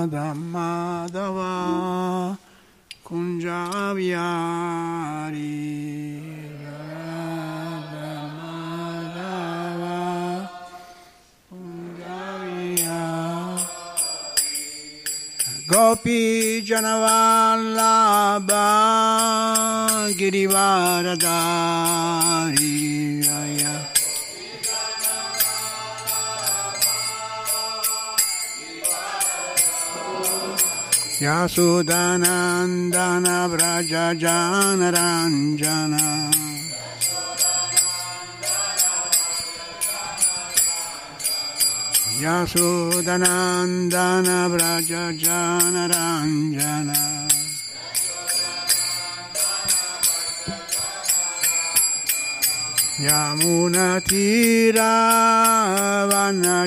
Radha Madhava Kunjaviyari Radha Madhava Kunjaviyari Gopi Janavallabha Girivaradari Yasudanandana Vraja Janaranjana Yasudanandana Vraja Janaranjana Yamuna Tira Vanachari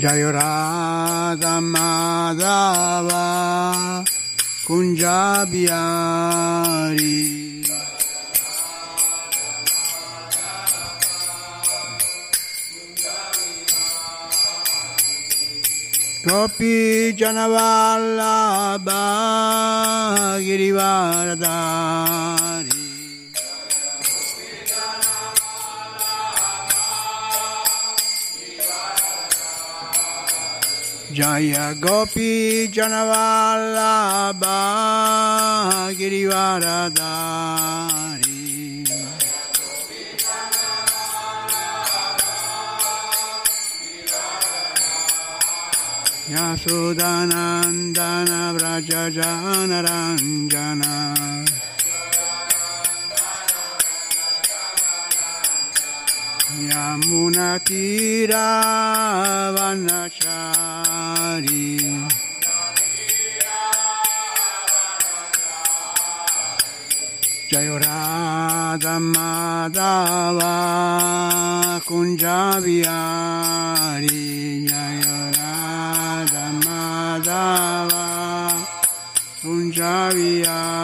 Kunjaviari Jayorada Madhava Kunjabiari. Gopi Janavallabha Girivaradari Jaya Gopi Janavallabha Girivaradari Yasudanandana Vraja Janaranjana Yamunatira Vanachari Jayorada Madhava Kunjaviari Jayorada Madhava Kunjaviari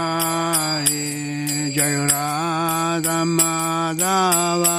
Jayorada Madhava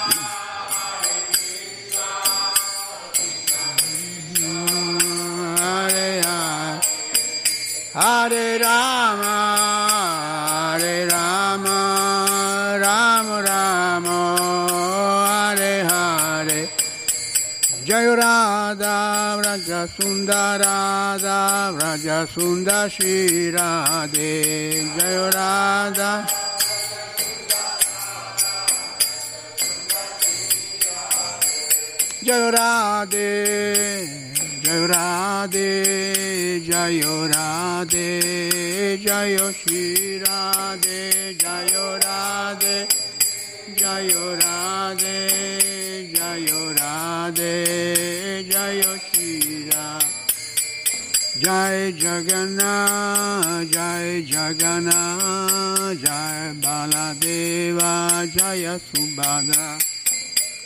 Hare Rama, Hare Rama, Rama Rama, Hare Hare. Jai Radha, Vraja Sundarada, Vraja Sundar Shri Radhe, Jai Radha. Jai Radhe. Jaya Radhe Jaya Radhe Jaya Shri Radhe Jaya Radhe Jaya Radhe Jaya Radhe Jaya Shri Jai Jagannath, Jai Jagannath, Jai Baladeva, Jaya Subhadra.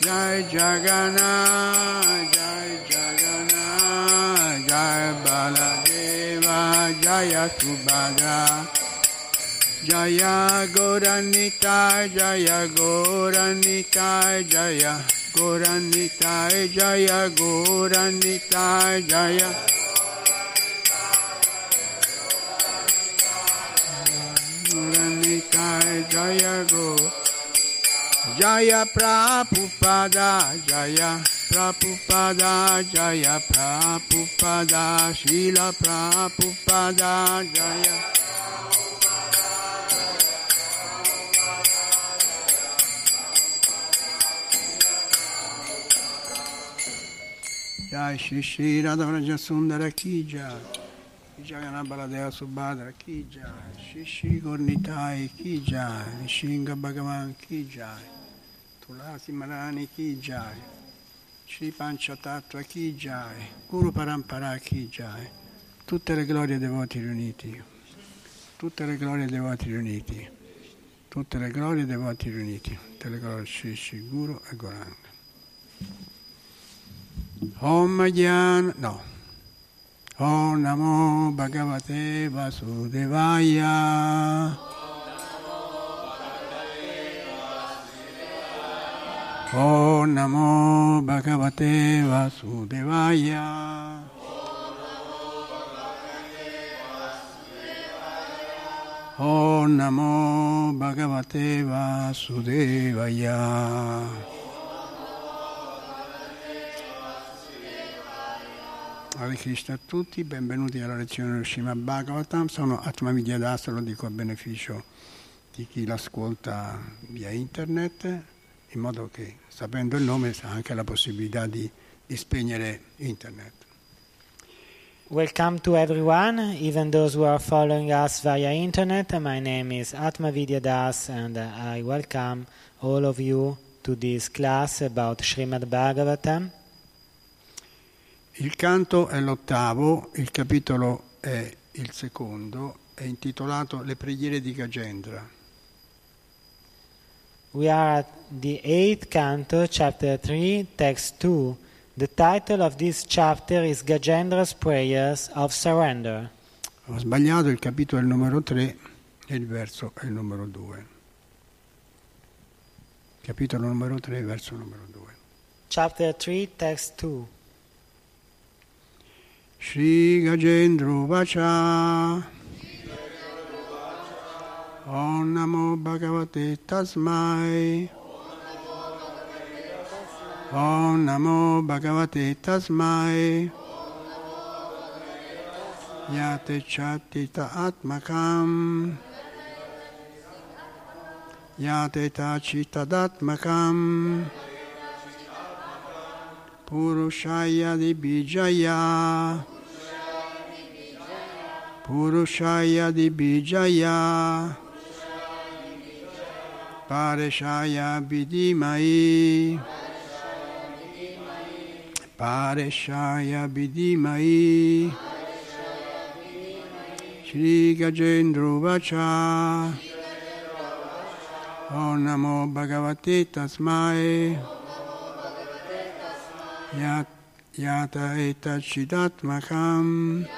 Jai Jagannath, Jai Jagannath, Jai Baladeva, Jaya Subhadra. Jaya Goranita, Jaya Goranita, Jaya Goranita, Jaya Goranita, Jaya. Goranita, Jaya Go. Jaya Prabhupada, Jaya Prabhupada, Jaya Prabhupada, Srila Prabhupada, Jaya. Jai Shri Shri Radhavraja Sundara Ki Jai. Jagana Baladeva Subhadra Ki Jai. Shri Shri Gornitai Ki Jai. Nishinga Bhagavan Ki Jai Tulasi Marani Ki Jai Shri Panchatattva Ki Jai Guru Parampara Ki Jai Tutte le glorie dei devoti riuniti. Tutte le glorie dei devoti riuniti. Tutte le glorie dei devoti riuniti. Tutte le glorie Shri Shri Guru e Goranga. Om Gyan, no. Om Namo Bhagavate Vasudevaya. Om Namo Bhagavate Vasudevaya. Om Namo Bhagavate Vasudevaya. Hare Krishna a tutti, benvenuti alla lezione dello Srimad Bhagavatam. Sono Atma Vidya Das, lo dico a beneficio di chi l'ascolta via internet, in modo che sapendo il nome sa anche la possibilità di, di spegnere internet. Welcome to everyone, even those who are following us via internet. My name is Atma Vidya Das, and I welcome all of you to this class about Srimad Bhagavatam. Il canto è l'ottavo, il capitolo è il secondo, è intitolato Le preghiere di Gagendra. We are at the eighth canto, chapter 3, text 2. The title of this chapter is Gajendra's Prayers of Surrender. Ho sbagliato, il capitolo è il numero 3 e il verso è il numero 2. Capitolo numero 3, verso numero 2. Chapter 3, text 2. Shri Gajendra Vacha Om Namo Bhagavate Tasmai. Om Namo Bhagavate Tasmai. Yate Chatita Atmakam. Yate Tachitadatmakam Purushaya di Bijaya. Purushaya di Bijaya Pareshaya Vidimai Pareshaya Vidimai Shri Gajendra Vacha. Om Namo Bhagavate Tasmai. Yat, Yata etachidatmakam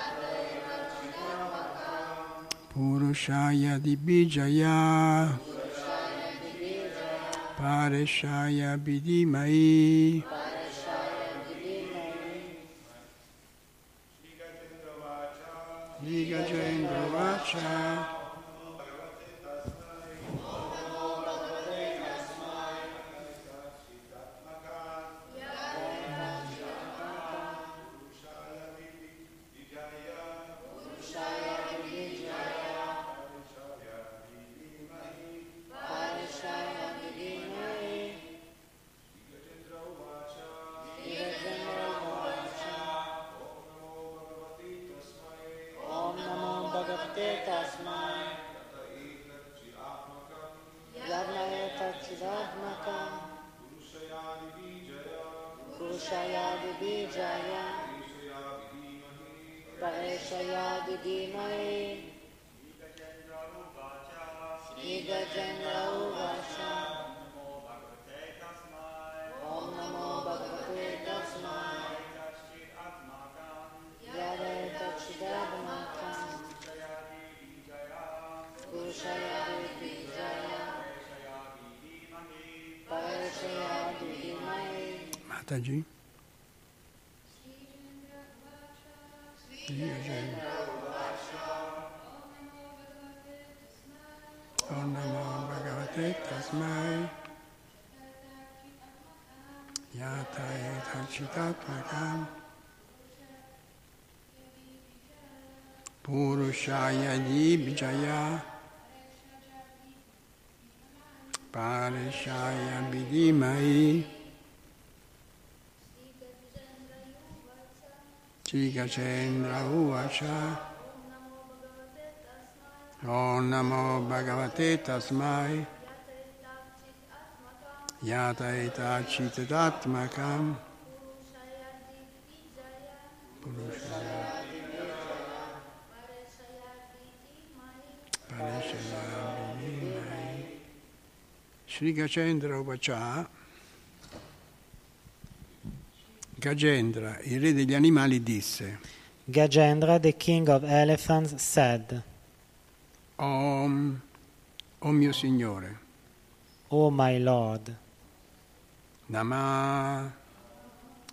Purushaya di Bijaya Pareshaya Vidimai Gajendra Vacha Mataji. Om Namo Bhagavate Tasmai Yata Etachitatmakam Purushaya Dibjaya Chikachendra Uvacha Om Namo Bhagavate Tasmai Yata Eta Chitadatmakam Purushaya Parishaya Vidimai Sri Gacendra Uvacha Gajendra, il re degli animali, disse Gajendra, the king of elephants, said, Om, o mio Signore, O my Lord, Nama,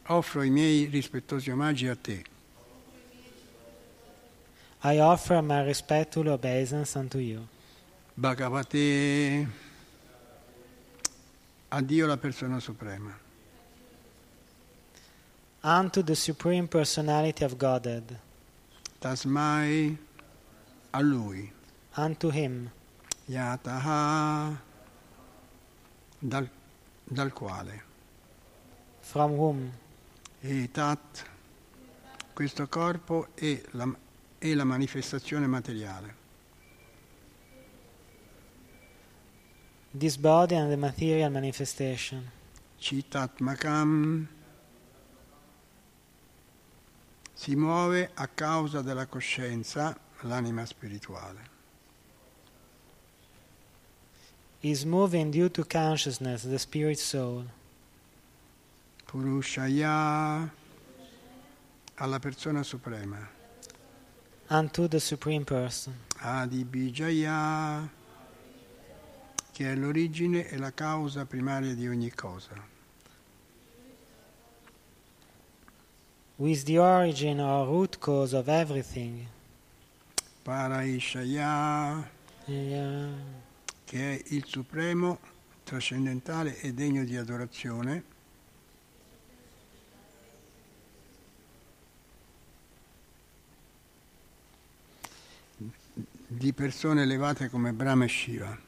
offro i miei rispettosi omaggi a te, I offer my respectful obeisance unto you. Bhagavate, a Dio la persona suprema, Unto the Supreme Personality of Godhead, Tasmai, a Lui, unto Him, Yataha, dal, dal quale, from whom? Etat, questo corpo è la, è la manifestazione materiale. this body and the material manifestation, Citatmakam si muove a causa della coscienza, l'anima spirituale. is moving due to consciousness, the spirit soul, Purushaya alla persona suprema. unto the Supreme Person, Adibijaya che è l'origine e la causa primaria di ogni cosa. Who is the origin or root cause of everything. Paraishaya Yeah. che è il supremo, trascendentale e degno di adorazione. di persone elevate come Brahma e Shiva.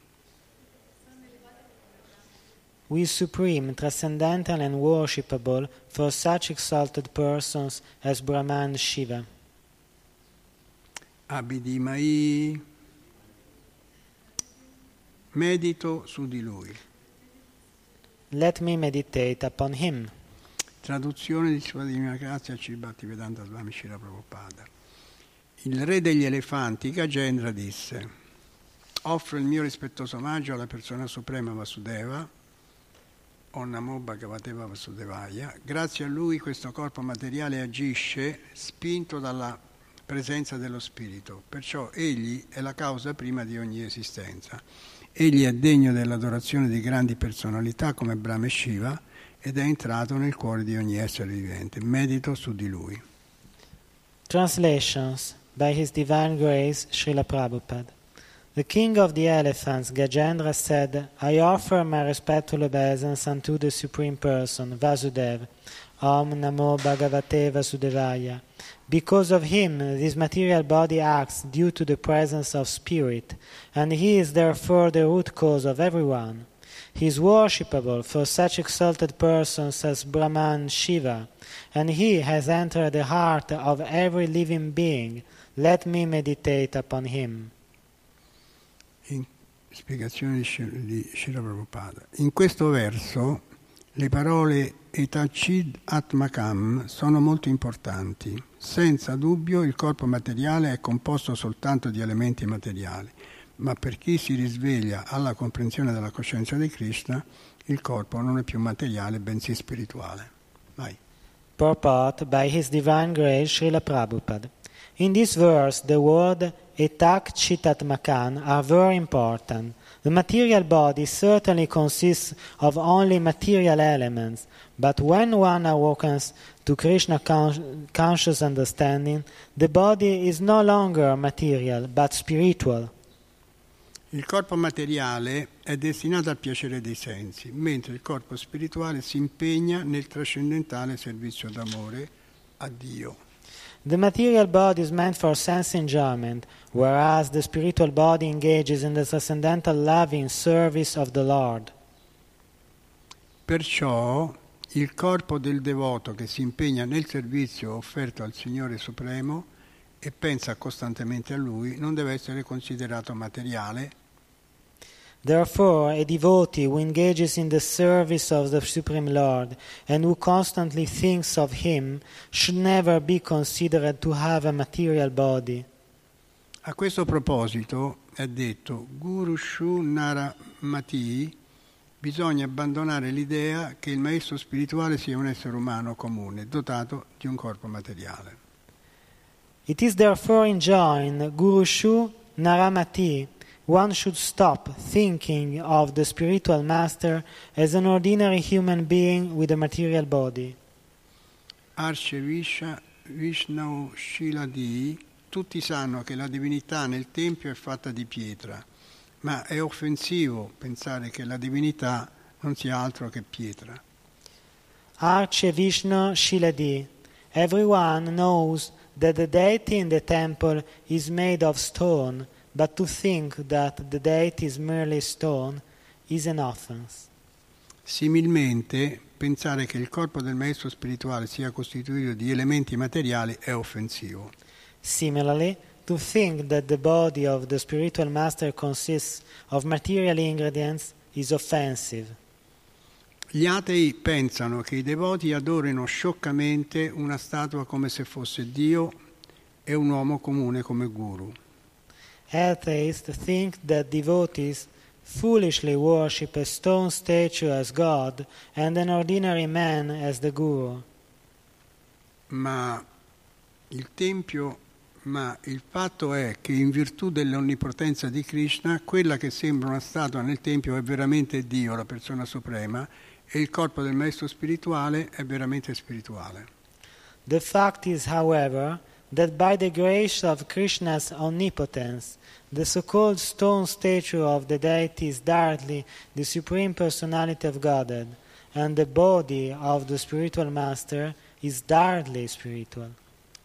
Who is supreme, transcendental, and worshipable for such exalted persons as Brahman Shiva. Abhidimai medito su di lui. Let me meditate upon him. Traduzione di Sua Divina Grazia C. Bhaktivedanta Swami Shira Prabhupada. Il re degli elefanti, Gajendra, disse offro il mio rispettoso omaggio alla persona suprema Vasudeva, o Namo Bhagavateva Vasudevaya. Grazie a lui questo corpo materiale agisce spinto dalla presenza dello spirito, perciò egli è la causa prima di ogni esistenza. Egli è degno dell'adorazione di grandi personalità come Brahma e Shiva ed è entrato nel cuore di ogni essere vivente. Medito su di lui. Translations by His Divine Grace, Srila Prabhupada. The king of the elephants, Gajendra, said, I offer my respectful obeisance unto the Supreme Person, Vasudeva. Om Namo Bhagavate Vasudevaya. Because of him, this material body acts due to the presence of spirit, and he is therefore the root cause of everyone. He is worshipable for such exalted persons as Brahman Shiva, and he has entered the heart of every living being. Let me meditate upon him. Spiegazione di Srila Prabhupada. In questo verso Le parole Etachid Atmakam sono molto importanti. Senza dubbio il corpo materiale è composto soltanto di elementi materiali, ma per chi si risveglia alla comprensione della coscienza di Krishna, il corpo non è più materiale, bensì spirituale. Vai. Purport by His Divine Grace Srila Prabhupada. In this verse, the word etak chitat makan are very important. The material body certainly consists of only material elements, but when one awakens to Krishna con- conscious understanding, the body is no longer material but spiritual. Il corpo materiale è destinato al piacere dei sensi, mentre il corpo spirituale si impegna nel trascendentale servizio d'amore a Dio. The material body is meant for sense enjoyment, whereas the spiritual body engages in the transcendental loving service of the Lord. Perciò il corpo del devoto che si impegna nel servizio offerto al Signore Supremo e pensa costantemente a Lui non deve essere considerato materiale, Therefore, a devotee who engages in the service of the Supreme Lord and who constantly thinks of Him should never be considered to have a material body. A questo proposito è detto Guru Shu Naramati bisogna abbandonare l'idea che il maestro spirituale sia un essere umano comune, dotato di un corpo materiale. It is therefore enjoined, Guru Shu Naramati, one should stop thinking of the spiritual master as an ordinary human being with a material body. Visha Vishnu Shiladi, tutti sanno che la divinità nel Tempio è fatta di pietra, ma è offensivo pensare che la divinità non sia altro che pietra. Arche Vishnu Shiladi. Everyone knows that the deity in the temple is made of stone, but to think that the deity is merely stone is an offense. Similmente, pensare che il corpo del maestro spirituale sia costituito di elementi materiali è offensivo. Similarly, to think that the body of the spiritual master consists of material ingredients is offensive. Gli atei pensano che i devoti adorino scioccamente una statua come se fosse Dio e un uomo comune come guru. Atheists think that devotees foolishly worship a stone statue as God and an ordinary man as the guru. Ma il Tempio, ma il fatto è che in virtù dell'onnipotenza di Krishna, quella che sembra una statua nel Tempio è veramente Dio, la persona suprema, e il corpo del maestro spirituale è veramente spirituale. The fact is, however, that by the grace of Krishna's omnipotence, the so called stone statue of the deity is directly the Supreme Personality of Godhead, and the body of the spiritual master is directly spiritual.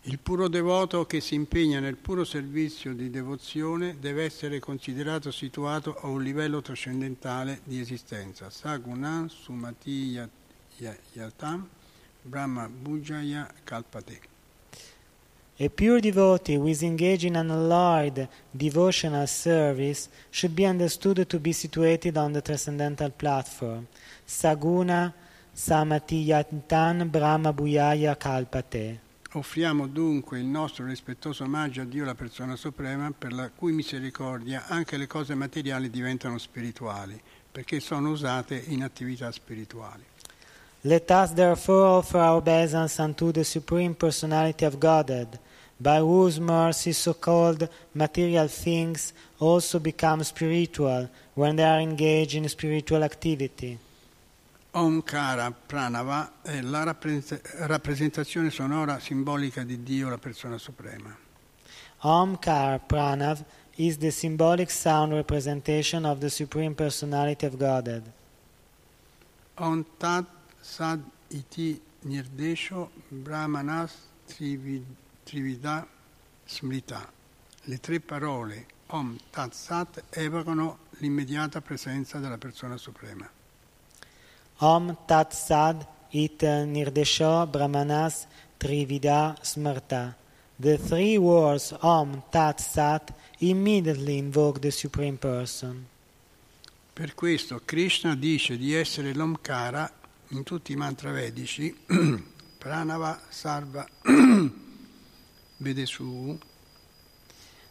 Il puro devoto che si impegna nel puro servizio di devozione deve essere considerato situato a un livello trascendentale di esistenza. Sagunan Sumati Yat- Ya- Yatam Brahma Bujaya Kalpate. A pure devotee who is engaged in unalloyed devotional service should be understood to be situated on the transcendental platform. Saguna Samatiyantan Brahma Bhuyaya Kalpate. Offriamo dunque il nostro rispettoso omaggio a Dio, la persona suprema, per la cui misericordia anche le cose materiali diventano spirituali, perché sono usate in attività spirituali. Let us therefore offer our obeisance unto the Supreme Personality of Godhead, by whose mercy so called material things also become spiritual when they are engaged in spiritual activity. Omkara Pranava è la rappresentazione sonora simbolica di Dio, la persona suprema. Omkar Pranav is the symbolic sound representation of the Supreme Personality of Godhead. Om Tat Sad Iti Nirdesho Brahmanas Trivi- Trivida Smrita. Le tre parole Om Tat Sat evocano l'immediata presenza della persona suprema. Om Tat Sad It Nirdesho Brahmanas Trivida Smarta. The three words Om Tat Sat immediately invoke the Supreme Person. Per questo Krishna dice di essere l'Omkara, in tutti i mantra vedici, Pranava, Sarva, Vedesu,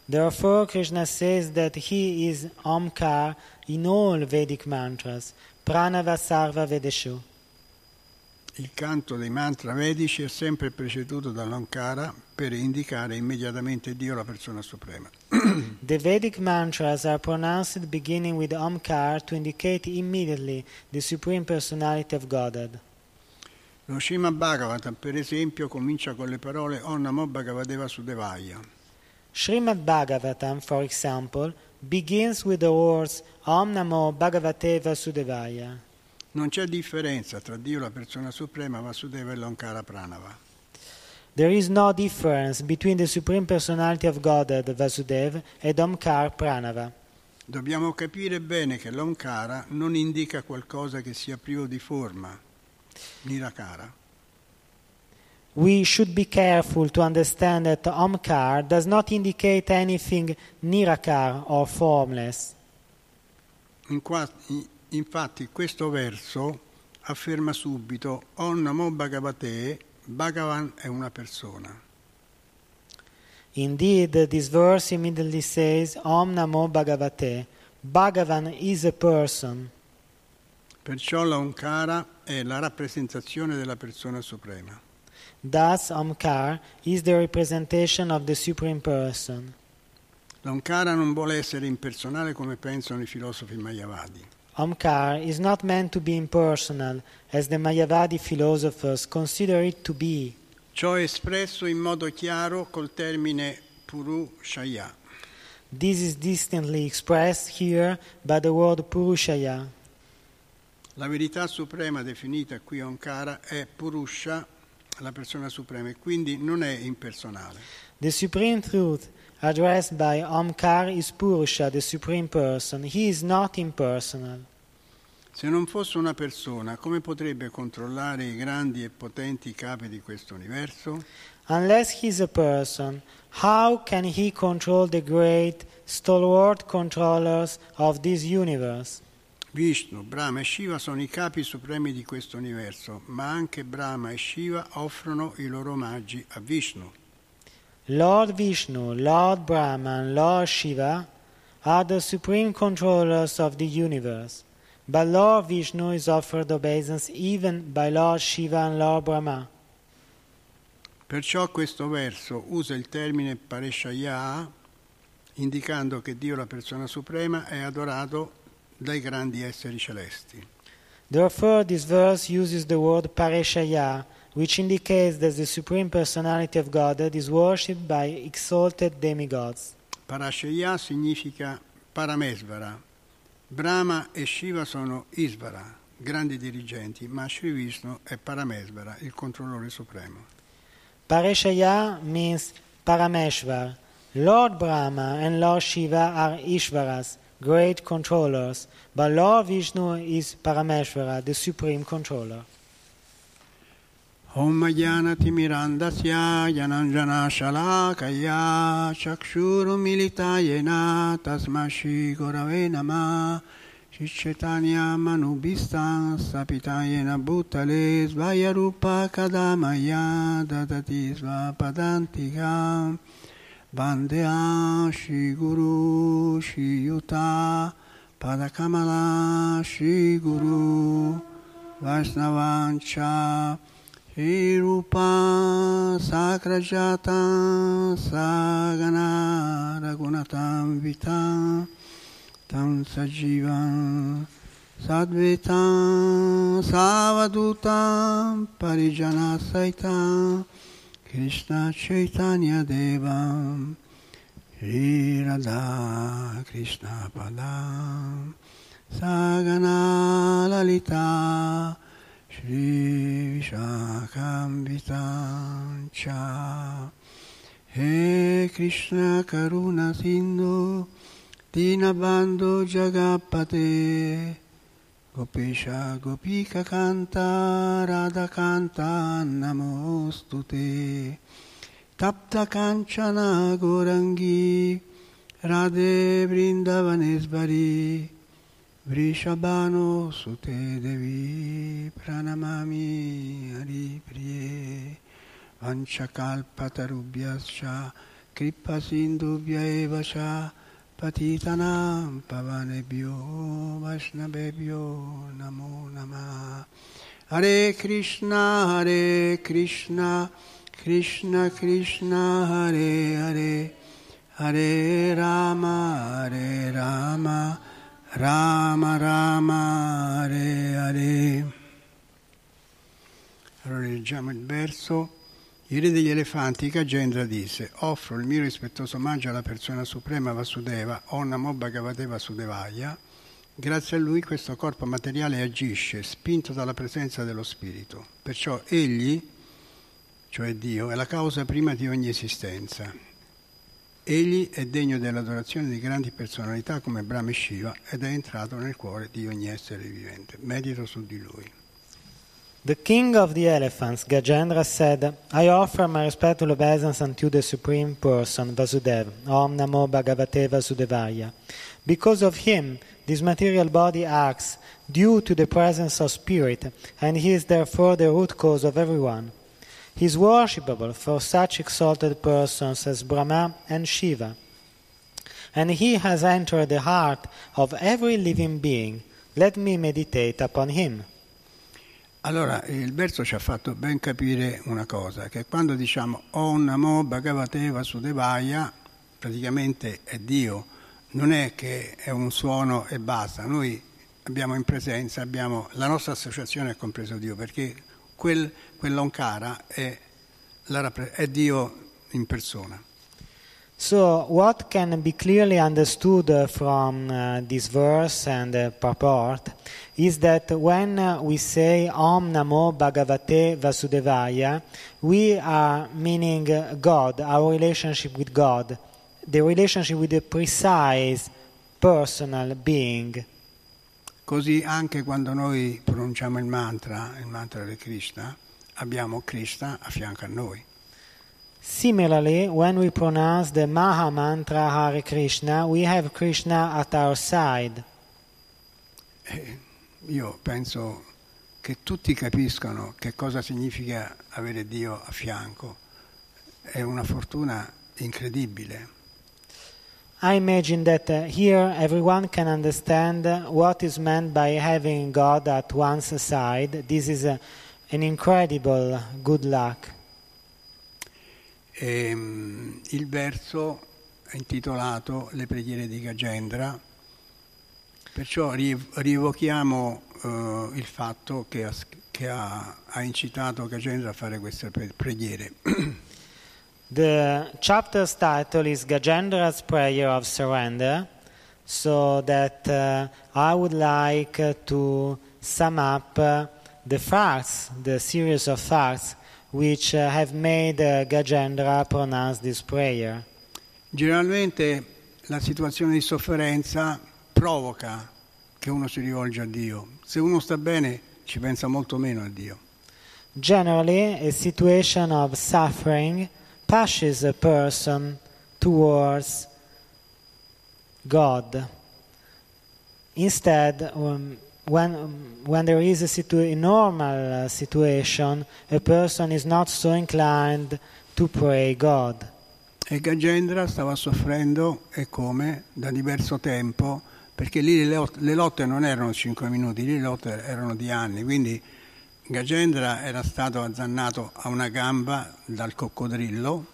Therefore, Krishna says that he is Omkar in all Vedic mantras, Pranava Sarva Vedeshu. il canto dei mantra vedici è sempre preceduto dall'Ankara per indicare immediatamente Dio, la persona suprema. The Vedic mantras are pronounced beginning with Omkar to indicate immediately the Supreme Personality of Godhead. Lo Srimad Bhagavatam, per esempio, comincia con le parole Om Namo Bhagavadeva Sudevaya. Srimad Bhagavatam, for example, begins with the words Om Namo Bhagavate Vasudevaya. Non c'è differenza tra Dio, la persona suprema, Vasudeva e l'Ankara Pranava. There is no difference between the Supreme Personality of Godhead, Vasudev, and Omkar Pranava. Dobbiamo capire bene che l'Ankara non indica qualcosa che sia privo di forma, Nirakara. We should be careful to understand that Omkar does not indicate anything Nirakar or formless. In qua- in- Infatti questo verso afferma subito Om Namo Bhagavate, Bhagavan è una persona. Indeed, this verse immediately says Om Namo Bhagavate. Bhagavan is a person. Perciò l'Ankara è la rappresentazione della persona suprema. Thus, Omkar is the representation of the Supreme Person. L'Ankara non vuole essere impersonale come pensano i filosofi mayavadi. Omkar is not meant to be impersonal, as the Mayavadi philosophers consider it to be. Ciò è espresso in modo chiaro col termine Purushaya. This is distinctly expressed here by the word Purushaya. La verità suprema definita qui Ankara è Purusha, la persona suprema, e quindi non è impersonale. The supreme truth addressed by Omkar is Purusha, the supreme person. He is not impersonal. Se non fosse una persona, come potrebbe controllare i grandi e potenti capi di questo universo? Unless he is a person, how can he control the great, stalwart controllers of this universe? Vishnu, Brahma e Shiva sono i capi supremi di questo universo, ma anche Brahma e Shiva offrono i loro omaggi a Vishnu. Lord Vishnu, Lord Brahma, and Lord Shiva are the supreme controllers of the universe. But Lord Vishnu is offered obeisance even by Lord Shiva and Lord Brahma. Perciò questo verso usa il termine Pareshaya, indicando che Dio, la persona suprema, è adorato dai grandi esseri celesti. Therefore, this verse uses the word Pareshaya, which indicates that the Supreme Personality of Godhead is worshipped by exalted demigods. Parashaya significa paramesvara. Brahma e Shiva sono Isvara, grandi dirigenti, ma Sri Vishnu è paramesvara, il controllore supremo. Pareshaya means Parameshvar. Lord Brahma and Lord Shiva are Ishvaras, great controllers, but Lord Vishnu is Parameshvara, the supreme controller. Om Jnanati Mirandasya Jananjana Shalakaya Chakshuru Militayena Tasmashi Gorave Nama Shichetanya Manubhistan Sapitayena Bhutale Svayarupa Bandea Shri Guru Shri Yuta Padakamala Shri Guru. Vaisnavancha Shri Rupa Sakrajata Sagana Ragunatam Vitam Tam Sajivam Sadvetam Savadutam Parijana Saitam Krishna Chaitanya Devam Shri Radha Krishna Padam Sagana Lalita Shri Vishakam Cha. He Krishna Karuna Sindhu Dinabando Jagapate Gopesha Gopika Kanta Radha Kanta Namostute Tapta Kanchana Gorangi Radhe Vrindavaneshvari Vrishabhano Sute Devi Pranamami Hari Priye. Vanchakalpatarubhyascha Kripa Sindhubhya Eva Patitanam Pavanebhyo Vaishnavebhyo Namo Namah Hare Krishna Hare Krishna Krishna Krishna Hare Hare. Hare Rama Hare Rama Rama Rama Hare Hare. Allora leggiamo il verso. Il re degli elefanti, Gajendra, disse offro il mio rispettoso omaggio alla persona suprema Vasudeva, o Namo Bhagavate Vasudevaya. Grazie a lui questo corpo materiale agisce, spinto dalla presenza dello spirito. Perciò egli, cioè Dio, è la causa prima di ogni esistenza. Egli è degno dell'adorazione di grandi personalità come Brahma e Shiva ed è entrato nel cuore di ogni essere vivente. Medito su di lui. The king of the elephants, Gajendra, said, I offer my respectful obeisance unto the Supreme Person, Vasudeva, Om Namo Bhagavate Vasudevaya. Because of him, this material body acts due to the presence of spirit, and he is therefore the root cause of everyone. He is worshipable for such exalted persons as Brahma and Shiva. And he has entered the heart of every living being. Let me meditate upon him. Allora, il verso ci ha fatto ben capire una cosa, che quando diciamo Om Namo Bhagavate Vasudevaya, praticamente è Dio, non è che è un suono e basta, noi abbiamo in presenza, abbiamo, la nostra associazione è compreso Dio, perché quel, quell'onkara è, è Dio in persona. So, what can be clearly understood from uh, this verse and uh, purport is that when uh, we say Om Namo Bhagavate Vasudevaya, we are meaning God, our relationship with God, the relationship with the precise personal being. Così anche quando noi pronunciamo il mantra, il mantra di Krishna, abbiamo Krishna a fianco a noi. Similarly, when we pronounce the Maha Mantra Hare Krishna, we have Krishna at our side. E io penso che tutti capiscono che cosa significa avere Dio a fianco. È una fortuna incredibile. I imagine that uh, here everyone can understand uh, what is meant by having God at one's side. This is a, an incredible good luck. E, mm, il verso è intitolato Le preghiere di Gagendra, perciò ri- rievochiamo eh, il fatto che, ha, che ha- ha incitato Gagendra a fare queste pre- preghiere. The chapter's title is Gajendra's Prayer of Surrender, so that uh, I would like to sum up uh, the facts, the series of facts which uh, have made uh, Gajendra pronounce this prayer. Generalmente la situazione di sofferenza provoca che uno si rivolge a Dio. Se uno sta bene ci pensa molto meno a Dio. Generally, a situation of suffering pushes a person towards God. Instead, um, when, when there is a, situ- a normal uh, situation, a person is not so inclined to pray God. E Gagendra stava soffrendo e come da diverso tempo, perché lì le, lot- le lotte non erano 5 minuti, lì le lotte erano di anni, quindi Gagendra era stato azzannato a una gamba dal coccodrillo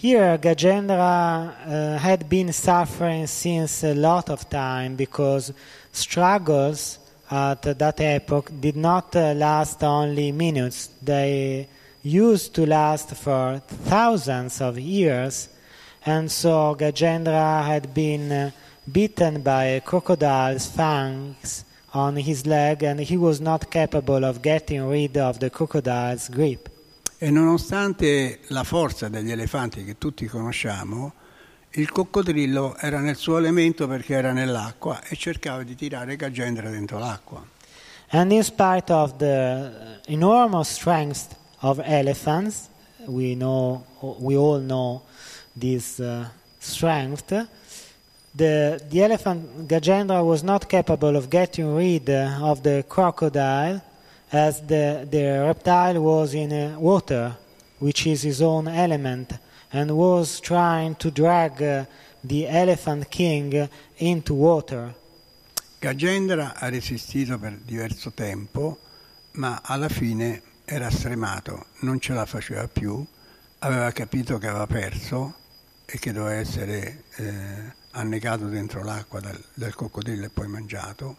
Here, Gajendra uh, had been suffering since a lot of time because struggles at that epoch did not uh, last only minutes, they used to last for thousands of years. And so Gajendra had been uh, bitten by a crocodile's fangs on his leg, and he was not capable of getting rid of the crocodile's grip. E nonostante la forza degli elefanti che tutti conosciamo, il coccodrillo era nel suo elemento perché era nell'acqua e cercava di tirare Gagendra dentro l'acqua. And in spite of the enormous strength of elephants, we know, we all know this uh, strength. the, the elephant Gajendra was not capable of getting rid of the crocodile as the, the reptile was in uh, water, which is his own element, and was trying to drag uh, the elephant king into water. Gajendra ha resistito per diverso tempo, ma alla fine era stremato, non ce la faceva più, aveva capito che aveva perso e che doveva essere eh, annegato dentro l'acqua dal, dal coccodrillo e poi mangiato.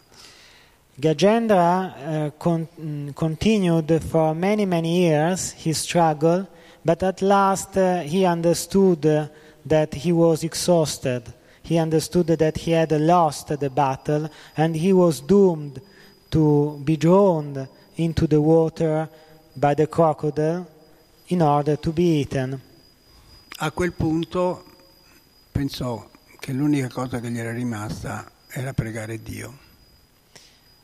Gajendra uh, con- mm, continued for many, many years his struggle, but at last uh, he understood uh, that he was exhausted. He understood that he had lost the battle and he was doomed to be drawn into the water by the crocodile in order to be eaten. A quel punto pensò che l'unica cosa che gli era rimasta era pregare Dio.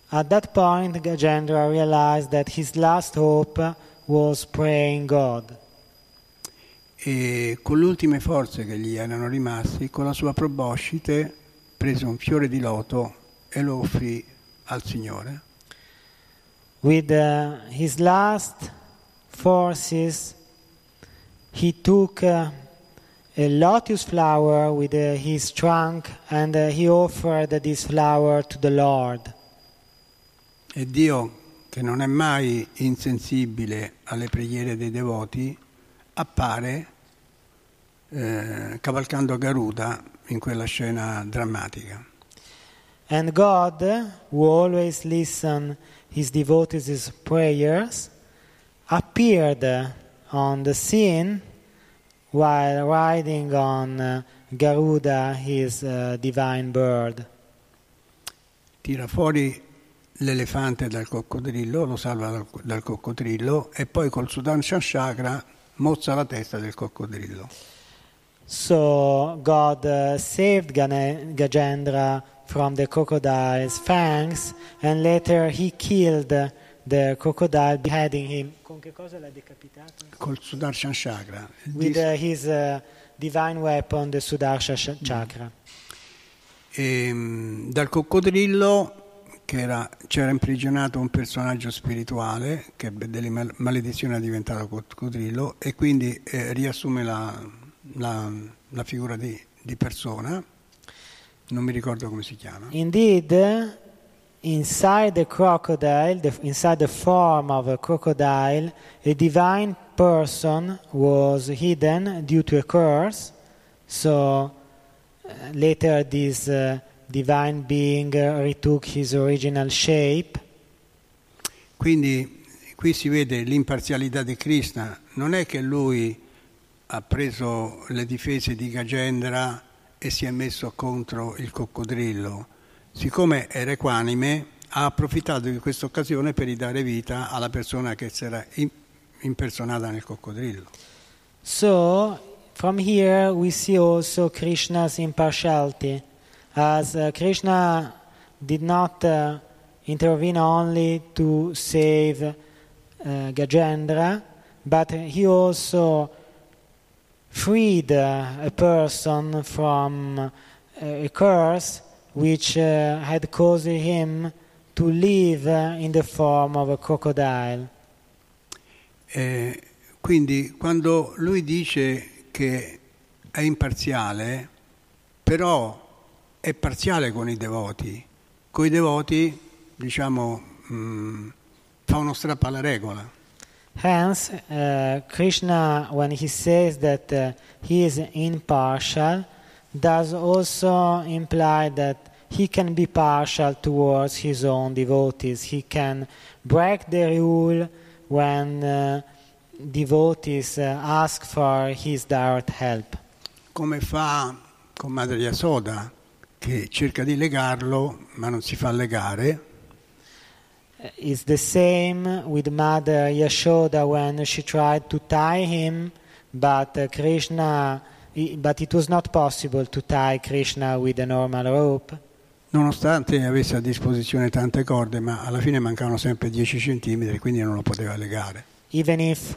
At that point, Gajendra realized that his last hope was praying God. E con le ultime forze che gli erano rimasti, con la sua proboscite, prese un fiore di loto e lo offrì al Signore. With uh, his last forces, he took uh, a lotus flower with uh, his trunk and uh, he offered this flower to the Lord. E Dio, che non è mai insensibile alle preghiere dei devoti, appare eh, cavalcando Garuda in quella scena drammatica. And God, who always listens his devotees' prayers, appeared on the scene while riding on uh, Garuda, his uh, divine bird. Tira fuori l'elefante dal coccodrillo, lo salva dal, dal coccodrillo e poi col Sudanshan Chakra mozza la testa del coccodrillo. So God uh, saved Gane- Gajendra from the crocodile's fangs and later he killed the crocodile, beheading him. Con che cosa l'ha decapitato? Col Sudarshan Chakra. With uh, his uh, divine weapon, the Sudarsha sh- chakra. E, mh, dal coccodrillo c'era imprigionato un personaggio spirituale che delle mal- maledizioni è diventato coccodrillo e quindi eh, riassume la, la- la figura di, di persona, non mi ricordo come si chiama. Indeed, inside the crocodile, the, inside the form of a crocodile, a divine person was hidden due to a curse. So uh, later, this uh, divine being retook his original shape. Quindi qui si vede l'imparzialità di Krishna, non è che lui ha preso le difese di Gajendra e si è messo contro il coccodrillo, siccome era equanime ha approfittato di questa occasione per ridare vita alla persona che si era im- impersonata nel coccodrillo. So, from here we see also Krishna's impartiality, as uh, Krishna did not uh, intervene only to save uh, Gajendra, but he also freed uh, a person from uh, a curse which uh, had caused him to live in the form of a crocodile. Eh, quindi quando lui dice che è imparziale, però è parziale con i devoti, con i devoti diciamo mh, fa uno strappo alla regola. Hence, uh, Krishna, when he says that uh, he is impartial, does also imply that he can be partial towards his own devotees. He can break the rule when uh, devotees uh, ask for his direct help. come fa con Madre Yasoda che cerca di legarlo ma non si fa legare Uh, It's the same with Mother Yashoda when she tried to tie him, but uh, Krishna, but it was not possible to tie Krishna with a normal rope. nonostante avesse a disposizione tante corde ma alla fine mancavano sempre 10 centimetri quindi non lo poteva legare Even if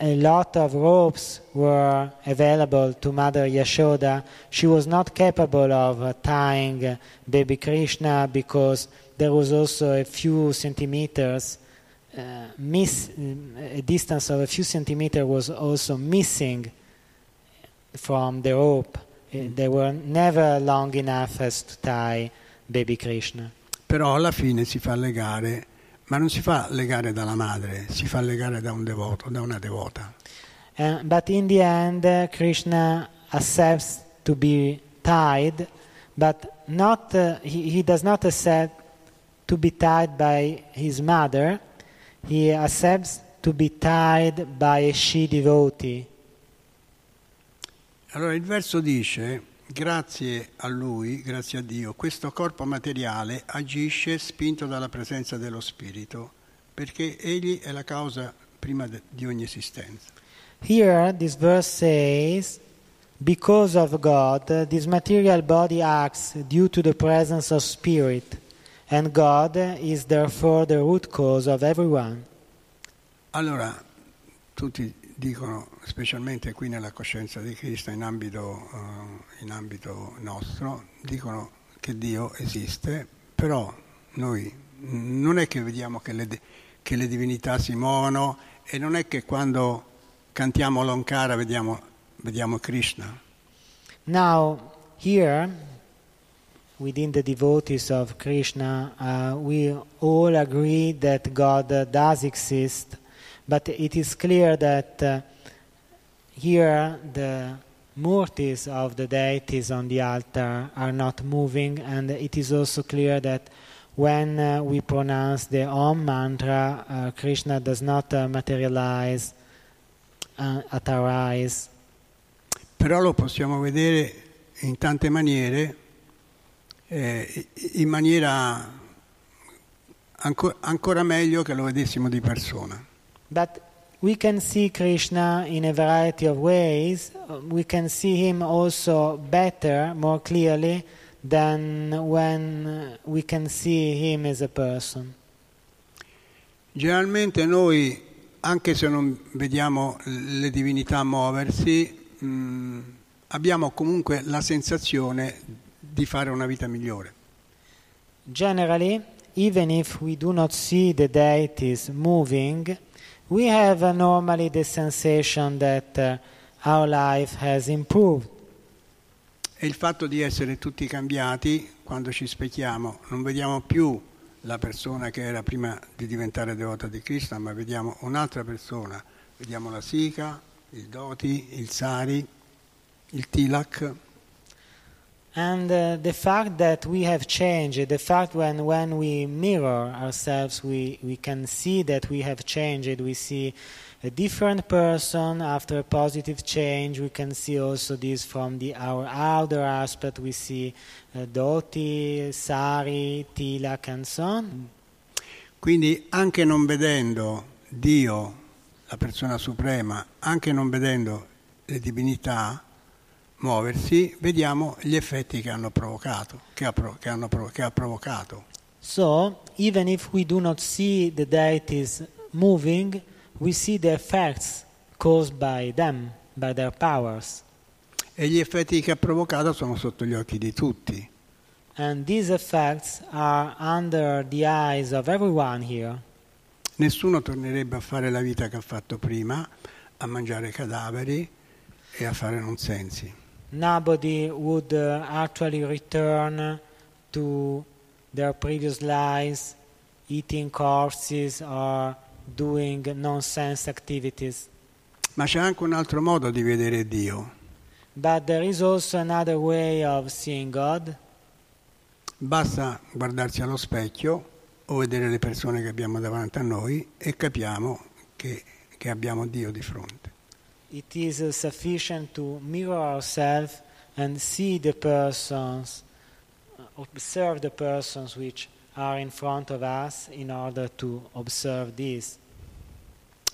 a lot of ropes were available to Mother Yashoda, she was not capable of tying baby Krishna because there was also a few centimeters uh, miss a distance of a few centimeters was also missing from the rope. Uh, They were never long enough as to tie baby Krishna. Però alla fine si fa legare, ma non si fa legare dalla madre, si fa legare da un devoto, da una devota. Uh, but in the end, uh, Krishna accepts to be tied, but not uh, he, he does not accept to be tied by his mother. He accepts to be tied by a she devotee. Allora il verso dice, grazie a lui, grazie a Dio, questo corpo materiale agisce spinto dalla presenza dello Spirito, perché egli è la causa prima di ogni esistenza. Here, this verse says, because of God, this material body acts due to the presence of Spirit, and God is therefore the root cause of everyone. Allora, tutti dicono, specialmente qui nella coscienza di Cristo, in ambito, eh, in ambito nostro, dicono che Dio esiste, però noi non è che vediamo che le, che le divinità si muovono e non è che quando cantiamo l'Onkara vediamo, vediamo Krishna. Now, here, within the devotees of Krishna, uh, we all agree that God does exist, but it is clear that uh, here the murtis of the deities on the altar are not moving, and it is also clear that when uh, we pronounce the Om mantra, uh, Krishna does not uh, materialize uh, at our eyes. Però lo possiamo vedere in tante maniere, eh, in maniera anco- ancora meglio che lo vedessimo di persona. But we can see Krishna in a variety of ways. We can see him also better, more clearly, than when we can see him as a person. Generalmente noi, anche se non vediamo le divinità muoversi, mh, abbiamo comunque la sensazione di fare una vita migliore. Generally, even if we do not see the deities moving, we have uh, normally the sensation that uh, our life has improved. E il fatto di essere tutti cambiati, quando ci specchiamo, non vediamo più la persona che era prima di diventare devota di Krishna, ma vediamo un'altra persona. Vediamo la Sika, il Doti, il Sari, il Tilak. And uh, the fact that we have changed, the fact when, when we mirror ourselves, we, we can see that we have changed. We see a different person after a positive change. We can see also this from the, our outer aspect. We see uh, Doti, Sari, Tilak, and so on. Quindi anche non vedendo Dio, la persona suprema, anche non vedendo le divinità muoversi, vediamo gli effetti che hanno provocato, che ha, che hanno che ha provocato. So, even if we do not see the deities moving, we see the effects caused by them, by their powers. E gli effetti che ha provocato sono sotto gli occhi di tutti. And these effects are under the eyes of everyone here. Nessuno tornerebbe a fare la vita che ha fatto prima, a mangiare cadaveri e a fare nonsensi. Nobody would uh, actually return to their previous lives, eating corpses or doing nonsense activities. Ma c'è anche un altro modo di vedere Dio. But there is also another way of seeing God. Basta guardarsi allo specchio o vedere le persone che abbiamo davanti a noi e capiamo che, che abbiamo Dio di fronte. It is uh, sufficient to mirror ourselves and see the persons, uh, observe the persons which are in front of us in order to observe this.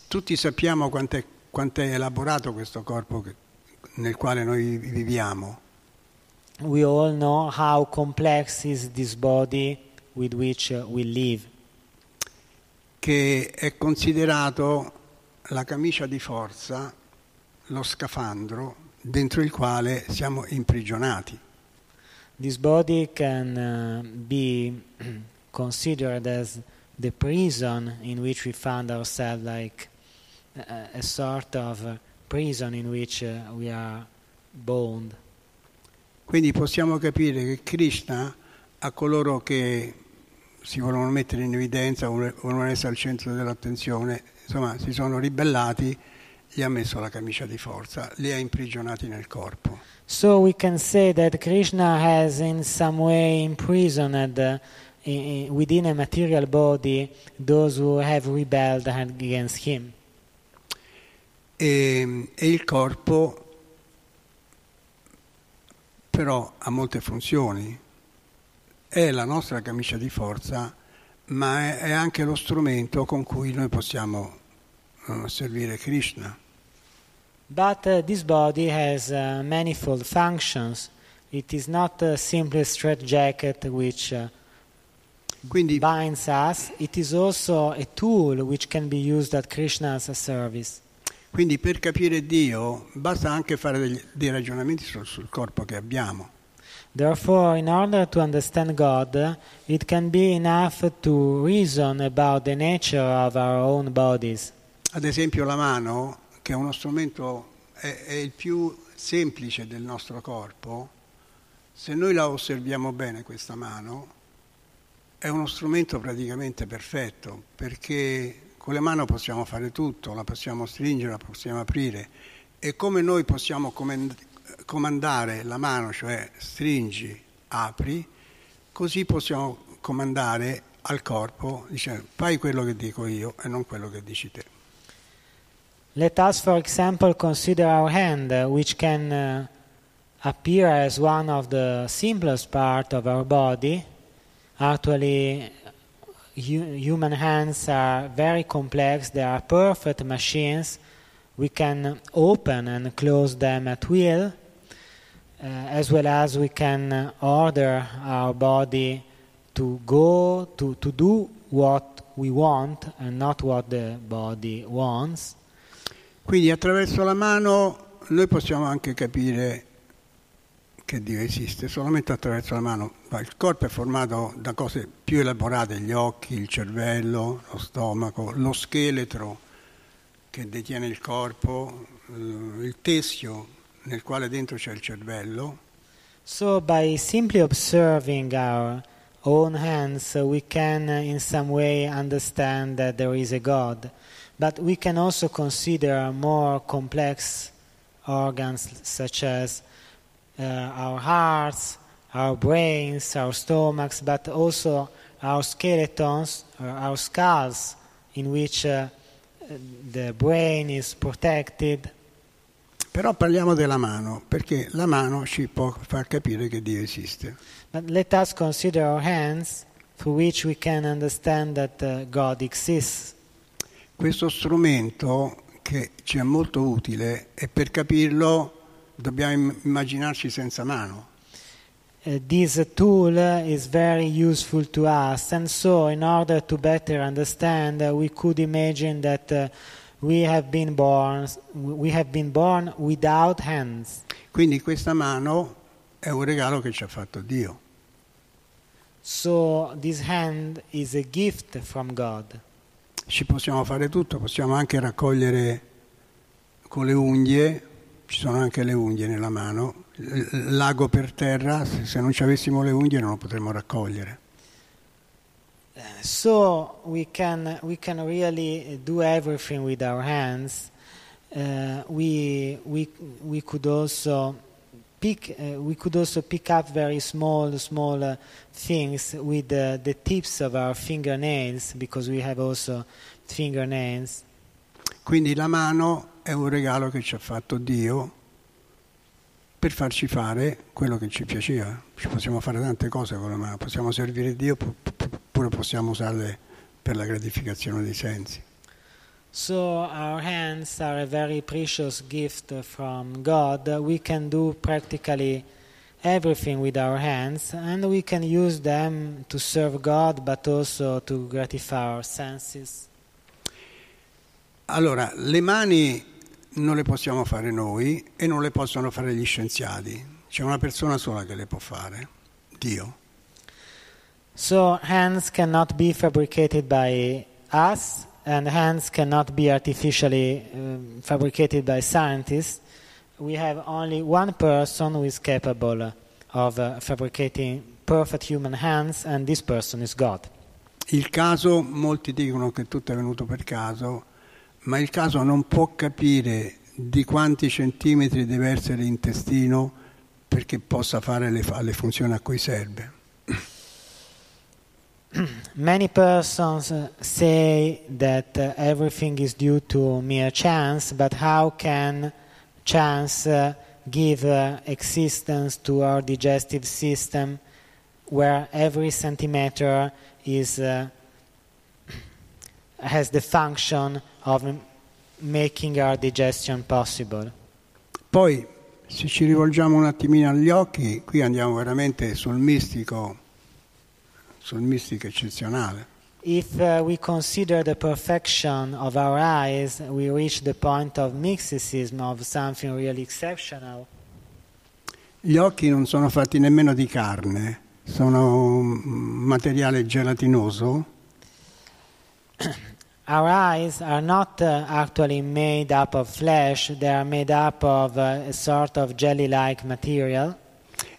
Tutti sappiamo quant'è, quant'è elaborato questo corpo che- nel quale noi viviamo. We all know how complex is this body with which uh, we live. che è considerato la camicia di forza, lo scafandro dentro il quale siamo imprigionati. This body can uh, be considered as the prison in which we found ourselves, like a, a sort of uh, prison in which uh, we are bound. Quindi possiamo capire che Krishna a coloro che si vogliono mettere in evidenza, vogliono essere al centro dell'attenzione, insomma si sono ribellati, gli ha messo la camicia di forza, li ha imprigionati nel corpo. So we can say that Krishna has in some way imprisoned uh, within a material body those who have rebelled against him. E, e il corpo però ha molte funzioni, è la nostra camicia di forza, ma è, è anche lo strumento con cui noi possiamo eh, servire Krishna. But uh, this body has uh, manifold functions. It is not uh, simply a straitjacket which uh, Quindi binds us, it is also a tool which can be used at Krishna's service. Quindi per capire Dio basta anche fare degli- dei ragionamenti sul, sul corpo che abbiamo. Therefore, in order to understand God, it can be enough to reason about the nature of our own bodies. Ad esempio la mano, che è uno strumento, è, è il più semplice del nostro corpo, se noi la osserviamo bene questa mano, è uno strumento praticamente perfetto, perché con le mani possiamo fare tutto, la possiamo stringere, la possiamo aprire e come noi possiamo comand- comandare la mano, cioè stringi, apri, così possiamo comandare al corpo, dicendo fai quello che dico io e non quello che dici te. Let us, for example, consider our hand, uh, which can uh, appear as one of the simplest part of our body. Actually, hu- human hands are very complex. They are perfect machines. We can open and close them at will, uh, as well as we can order our body to go to, to do what we want and not what the body wants. Quindi attraverso la mano noi possiamo anche capire che Dio esiste, solamente attraverso la mano. Ma Il corpo è formato da cose più elaborate, gli occhi, il cervello, lo stomaco, lo scheletro che detiene il corpo, eh, il tessio nel quale dentro c'è il cervello. So, by simply observing our own hands, we can in some way understand that there is a God. But we can also consider more complex organs such as uh, our hearts, our brains, our stomachs, but also our skeletons, our skulls, in which uh, the brain is protected. Però parliamo della mano, perché la mano ci può far capire che Dio esiste. But let us consider our hands, through which we can understand that uh, God exists. Questo strumento che ci è molto utile e per capirlo dobbiamo im- immaginarci senza mano. Uh, this tool is very useful to us, and so, in order to better understand, uh, we could imagine that uh, we have born, we have been born without hands. Quindi questa mano è un regalo che ci ha fatto Dio. So, this hand is a gift from God. Ci possiamo fare tutto, possiamo anche raccogliere con le unghie, ci sono anche le unghie nella mano, lago per terra, se non ci avessimo le unghie non lo potremmo raccogliere. Uh, So we can we can really do everything with our hands. Uh, we we we could also pick uh, we could also pick up very small small uh, things with uh, the tips of our fingernails because we have also fingernails. Quindi la mano è un regalo che ci ha fatto Dio per farci fare quello che ci piaceva. Ci possiamo fare tante cose con la mano, possiamo servire Dio pu- pu- oppure possiamo usarle per la gratificazione dei sensi. So our hands are a very precious gift from God. We can do practically everything with our hands and we can use them to serve God but also to gratify our senses. Allora, le mani non le possiamo fare noi e non le possono fare gli scienziati. C'è una persona sola che le può fare, Dio. So hands cannot be fabricated by us, and hands cannot be artificially um, fabricated by scientists. We have only one person who is capable of uh, fabricating perfect human hands, and this person is God. Il caso, molti dicono che tutto è venuto per caso, ma il caso non può capire di quanti centimetri deve essere l'intestino perché possa fare le, le funzioni a cui serve. Many persons uh, say that uh, everything is due to mere chance, but how can chance uh, give existence to our digestive system where every centimeter is, has the function of making our digestion possible? Poi, se ci rivolgiamo un attimino agli occhi, qui andiamo veramente sul mistico, sul mistico eccezionale. If uh, we consider the perfection of our eyes, we reach the point of mysticism, of something really exceptional. Gli occhi non sono fatti nemmeno di carne, sono un materiale gelatinoso Our eyes are not uh, actually made up of flesh, they are made up of uh, a sort of jelly like material.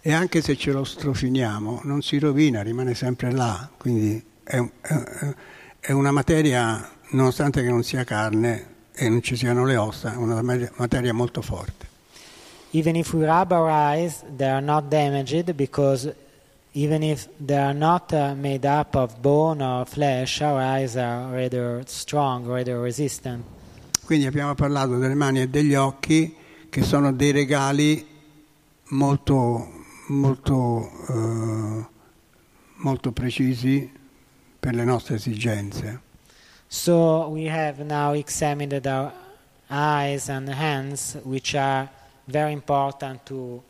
E anche se ce lo strofiniamo non si rovina, rimane sempre là, quindi è, è- è una materia, nonostante che non sia carne e non ci siano le ossa, è una ma- materia molto forte. Even if we rub our eyes, they are not damaged because even if they are not uh, made up of bone or flesh, our eyes are rather strong, rather resistant. Quindi abbiamo parlato delle mani e degli occhi che sono dei regali molto, molto, eh, molto precisi per le nostre esigenze. So we have now examined our eyes and hands, which are very important to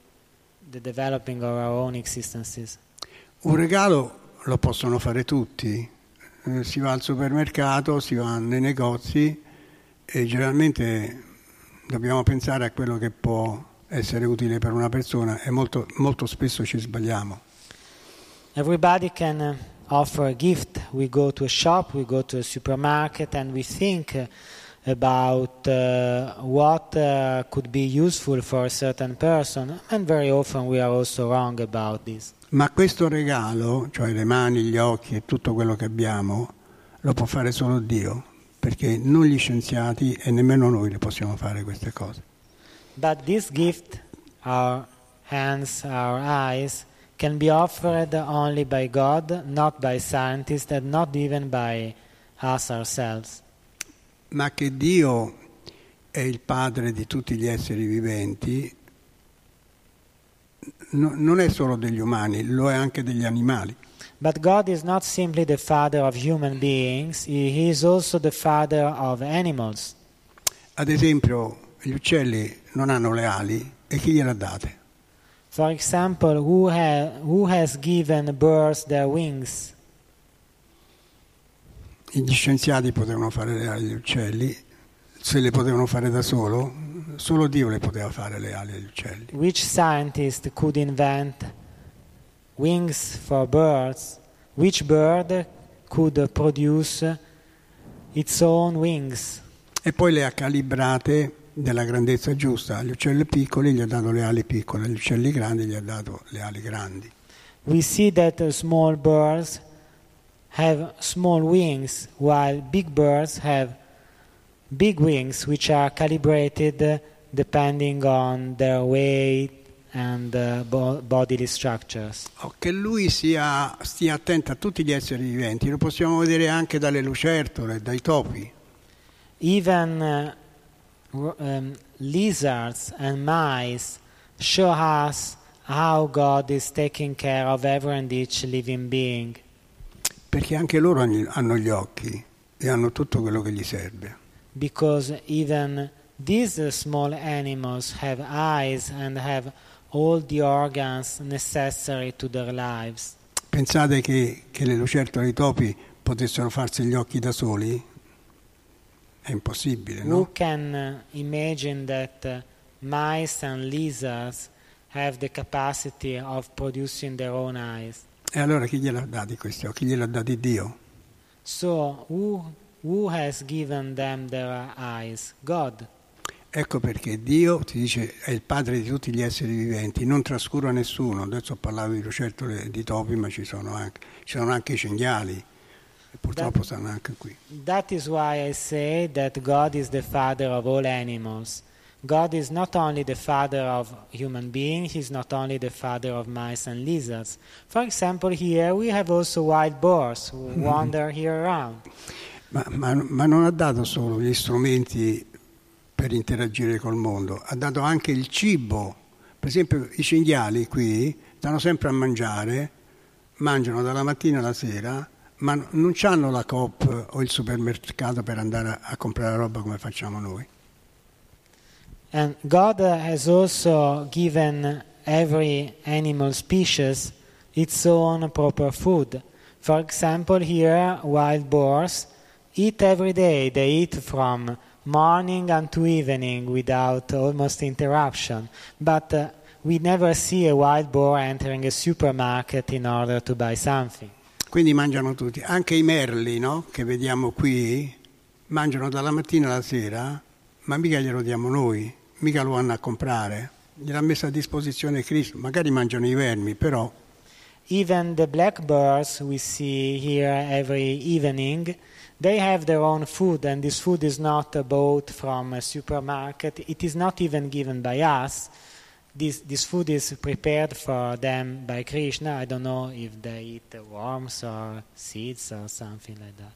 the developing of our own existences. Un regalo lo possono fare tutti, Eh, si va al supermercato, si va nei negozi e generalmente dobbiamo pensare a quello che può essere utile per una persona e molto, molto spesso ci sbagliamo. Everybody can uh, offer a gift. We go to a shop, we go to a supermarket, and we think about uh, what uh, could be useful for a certain person. And very often we are also wrong about this. Ma questo regalo, cioè le mani, gli occhi e tutto quello che abbiamo, lo può fare solo Dio, perché non gli scienziati e nemmeno noi le possiamo fare queste cose. But this gift, our hands, our eyes, can be offered only by God, not by scientists, and not even by us ourselves. Ma che Dio è il padre di tutti gli esseri viventi no- non è solo degli umani, lo è anche degli animali. But God is not simply the father of human beings, He is also the father of animals. Ad esempio, gli uccelli non hanno le ali e chi gliele ha date? For example, who, ha- who has given birds their wings? Gli scienziati potevano fare le ali agli uccelli, se le potevano fare da solo, solo Dio le poteva fare le ali agli uccelli. Which scientist could invent wings for birds? Which bird could produce its own wings? E poi le ha calibrate della grandezza giusta. Agli uccelli piccoli gli ha dato le ali piccole, agli uccelli grandi gli ha dato le ali grandi. We see that small birds have small wings, while big birds have big wings, which are calibrated depending on their weight and uh, bo- bodily structures. Oh, Che lui sia, stia attento a tutti gli esseri viventi, lo possiamo vedere anche dalle lucertole, dai topi. Even uh, um, lizards and mice show us how God is taking care of every and each living being. Perché anche loro hanno gli occhi e hanno tutto quello che gli serve. because even these small animals have eyes and have all the organs necessary to their lives. Pensate che, che le lucertole e i topi potessero farsi gli occhi da soli? È impossibile, Who no? can uh, imagine that mice and lizards have the capacity of producing their own eyes? E allora chi gliel'ha dati questi occhi? Chi gliel'ha dati Dio? So, who, who has given them their eyes? God. Ecco perché Dio, ti dice, è il padre di tutti gli esseri viventi, non trascura nessuno. Adesso parlavo di lucertole e di topi, ma ci sono anche, ci sono anche i cinghiali, e purtroppo stanno anche qui. That is why I say that God is the father of all animals. God is not only the father of human beings, He's not only the father of mice and lizards. For example, here we have also wild boars who wander here around. Ma, ma- ma non ha dato solo gli strumenti per interagire col mondo, ha dato anche il cibo. Per esempio i cinghiali qui stanno sempre a mangiare, mangiano dalla mattina alla sera, ma non hanno la Coop o il supermercato per andare a, comprare roba come facciamo noi. And God has also given every animal species its own proper food. For example, here wild boars eat every day. They eat from morning unto evening without almost interruption. But uh, we never see a wild boar entering a supermarket in order to buy something. Quindi mangiano tutti, anche i merli no? che vediamo qui, mangiano dalla mattina alla sera, ma mica glielo diamo noi, mica lo vanno a comprare, gliel'ha messo a disposizione Cristo, magari mangiano i vermi, però Even the blackbirds we see here every evening, they have their own food, and this food is not bought from a supermarket. It is not even given by us. This, this food is prepared for them by Krishna. I don't know if they eat worms or seeds or something like that.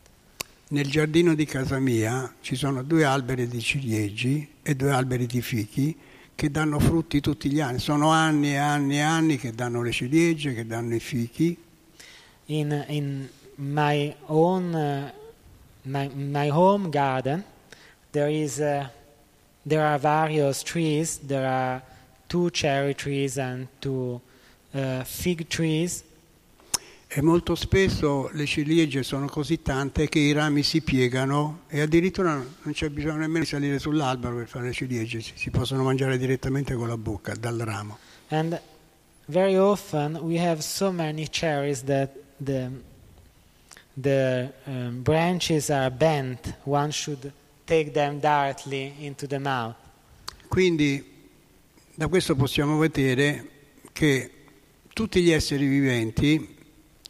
nel giardino di casa mia ci sono due alberi di ciliegi e due alberi di fichi che danno frutti tutti gli anni, sono anni e anni e anni che danno le ciliegie, che danno i fichi In, in my own uh, my, my home garden, there is uh, there are various trees. There are two cherry trees and two uh, fig trees, e molto spesso le ciliegie sono così tante che i rami si piegano e addirittura non c'è bisogno nemmeno di salire sull'albero per fare le ciliegie, si, si possono mangiare direttamente con la bocca, dal ramo. and very often we have so many cherries that the the um, branches are bent. One should take them directly into the mouth. Quindi da questo possiamo vedere che tutti gli esseri viventi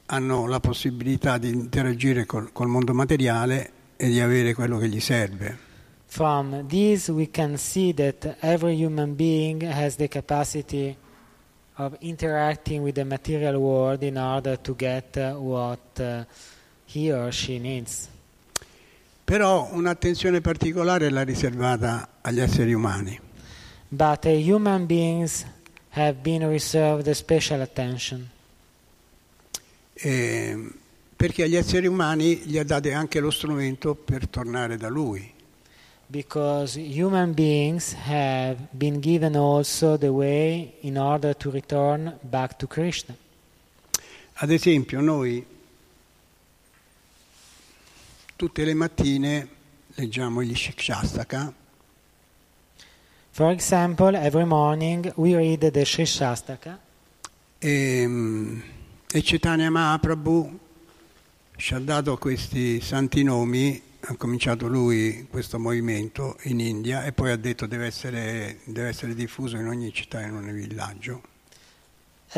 hanno la possibilità di interagire col, col mondo materiale e di avere quello che gli serve. From this, we can see that every human being has the capacity of interacting with the material world in order to get uh, what uh, he or she needs. Però un'attenzione particolare l'ha riservata agli esseri umani. But uh, human beings have been reserved special attention E perché agli esseri umani gli ha dato anche lo strumento per tornare da lui. because human beings have been given also the way in order to return back to Krishna. Ad esempio, noi tutte le mattine leggiamo gli Shikshastaka For example, every morning we read the Sri Shastaka. e, mm, e Chaitanya Mahaprabhu ci ha dato questi santi nomi, ha cominciato lui questo movimento in India e poi ha detto deve essere, deve essere diffuso in ogni città e in ogni villaggio.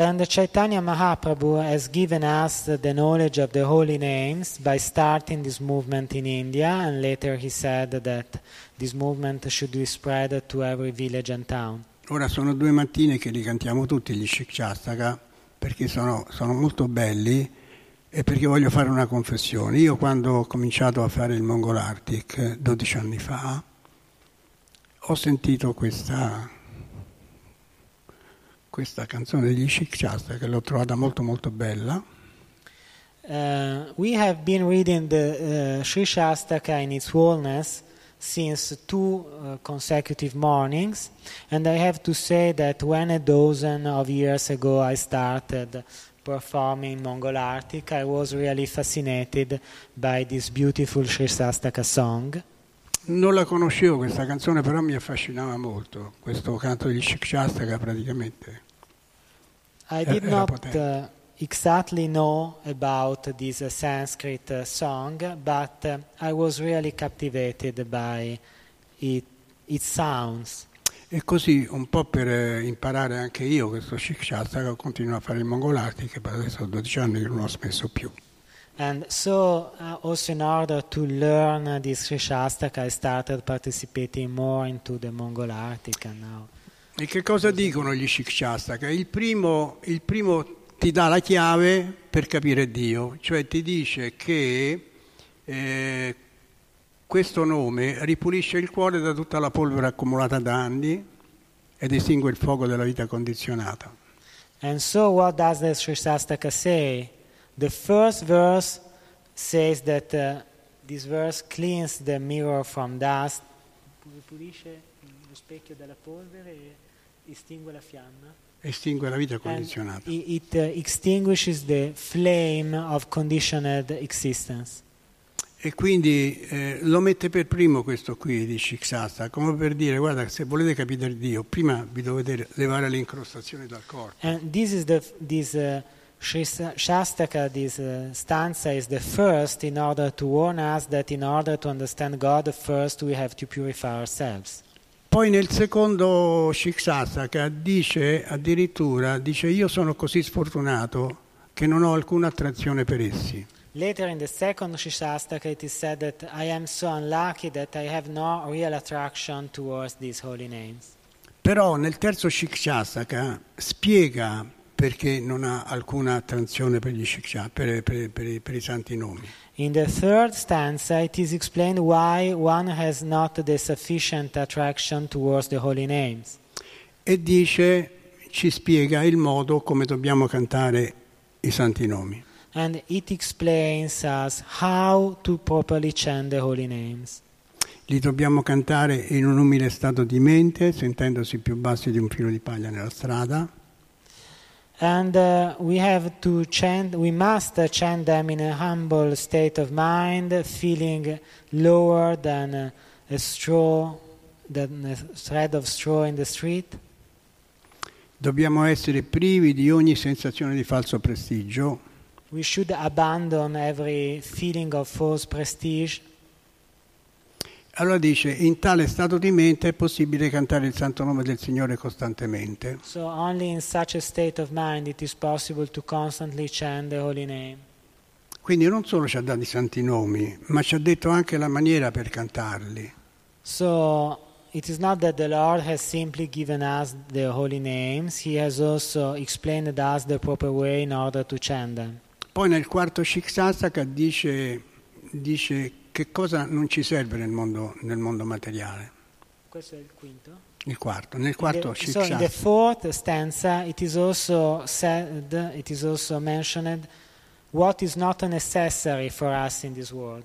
And Chaitanya Mahaprabhu has given us the knowledge of the holy names by starting this movement in India, and later he said that this movement should be spread to every village and town. Ora sono due mattine che li cantiamo tutti gli Shikshastaka perché sono, sono molto belli e perché voglio fare una confessione. Io quando ho cominciato a fare il Mongol Arctic 12 anni fa ho sentito questa, questa canzone degli Shikshastaka che l'ho trovata molto molto bella Uh, we have been reading the uh, Sri Shastaka in its wholeness since two uh, consecutive mornings, and I have to say that when a dozen of years ago I started performing Mongol Arctic, I was really fascinated by this beautiful Sri Shastaka song. Non la conoscevo questa canzone, però mi affascinava molto, questo canto di Shikshastaka praticamente. I Era- did era not potente. uh, exactly know about this uh, Sanskrit uh, song, but uh, I was really captivated by it, its sounds. E così, un po' per eh, imparare anche io questo Shikshastaka, continuo a fare il Mongolarti, che poi adesso ho 12 anni che non ho smesso più. And so, uh, also in order to learn uh, this Sri Shastaka, I started participating more into the Mongol Arctic and now. E che cosa dicono gli Shikshastaka? Il primo, il primo ti dà la chiave per capire Dio, cioè ti dice che eh, questo nome ripulisce il cuore da tutta la polvere accumulata da anni ed estingue il fuoco della vita condizionata. And so, what does the Shastaka say? The first verse says that uh, this verse cleans the mirror from dust, pulisce lo specchio dalla polvere estingue la fiamma. Estingue la vita condizionata. it, it uh, extinguishes the flame of conditioned existence. E quindi eh, lo mette per primo questo qui di Shikshastaka, come per dire, guarda, se volete capire Dio, prima vi dovete levare le incrostazioni dal corpo. And this is the this uh, Shastaka, this uh, stanza is the first in order to warn us that in order to understand God, first we have to purify ourselves. Poi nel secondo Shikshastaka dice addirittura, dice io sono così sfortunato che non ho alcuna attrazione per essi. Later in the second Shastaka, it is said that I am so unlucky that I have no real attraction towards these holy names. Però nel terzo Shikshastaka spiega perché non ha alcuna attrazione per, gli Shiksha- per- per- per- per i santi nomi. In the third stanza, it is explained why one has not the sufficient attraction towards the holy names. E dice, ci spiega il modo come dobbiamo cantare i santi nomi. And it explains us how to properly chant the holy names. Li dobbiamo cantare in un umile stato di mente, sentendosi più bassi di un filo di paglia nella strada. And uh, we have to chant, we must chant them in a humble state of mind, feeling lower than a straw, than a thread of straw in the street. Dobbiamo essere privi di ogni sensazione di falso prestigio We should abandon every feeling of false prestige. Allora dice, in tale stato di mente è possibile cantare il santo nome del Signore costantemente. So only in such a state of mind it is possible to constantly chant the holy name. Quindi non solo ci ha dato i santi nomi, ma ci ha detto anche la maniera per cantarli. So it is not that the Lord has simply given us the holy names, He has also explained us the proper way in order to chant them. Poi nel quarto Shiksasaka dice, dice che cosa non ci serve nel mondo, nel mondo materiale. Questo è il quinto. Il quarto. Nel quarto The- so in the fourth stanza it is also said, it is also mentioned what is not necessary for us in this world.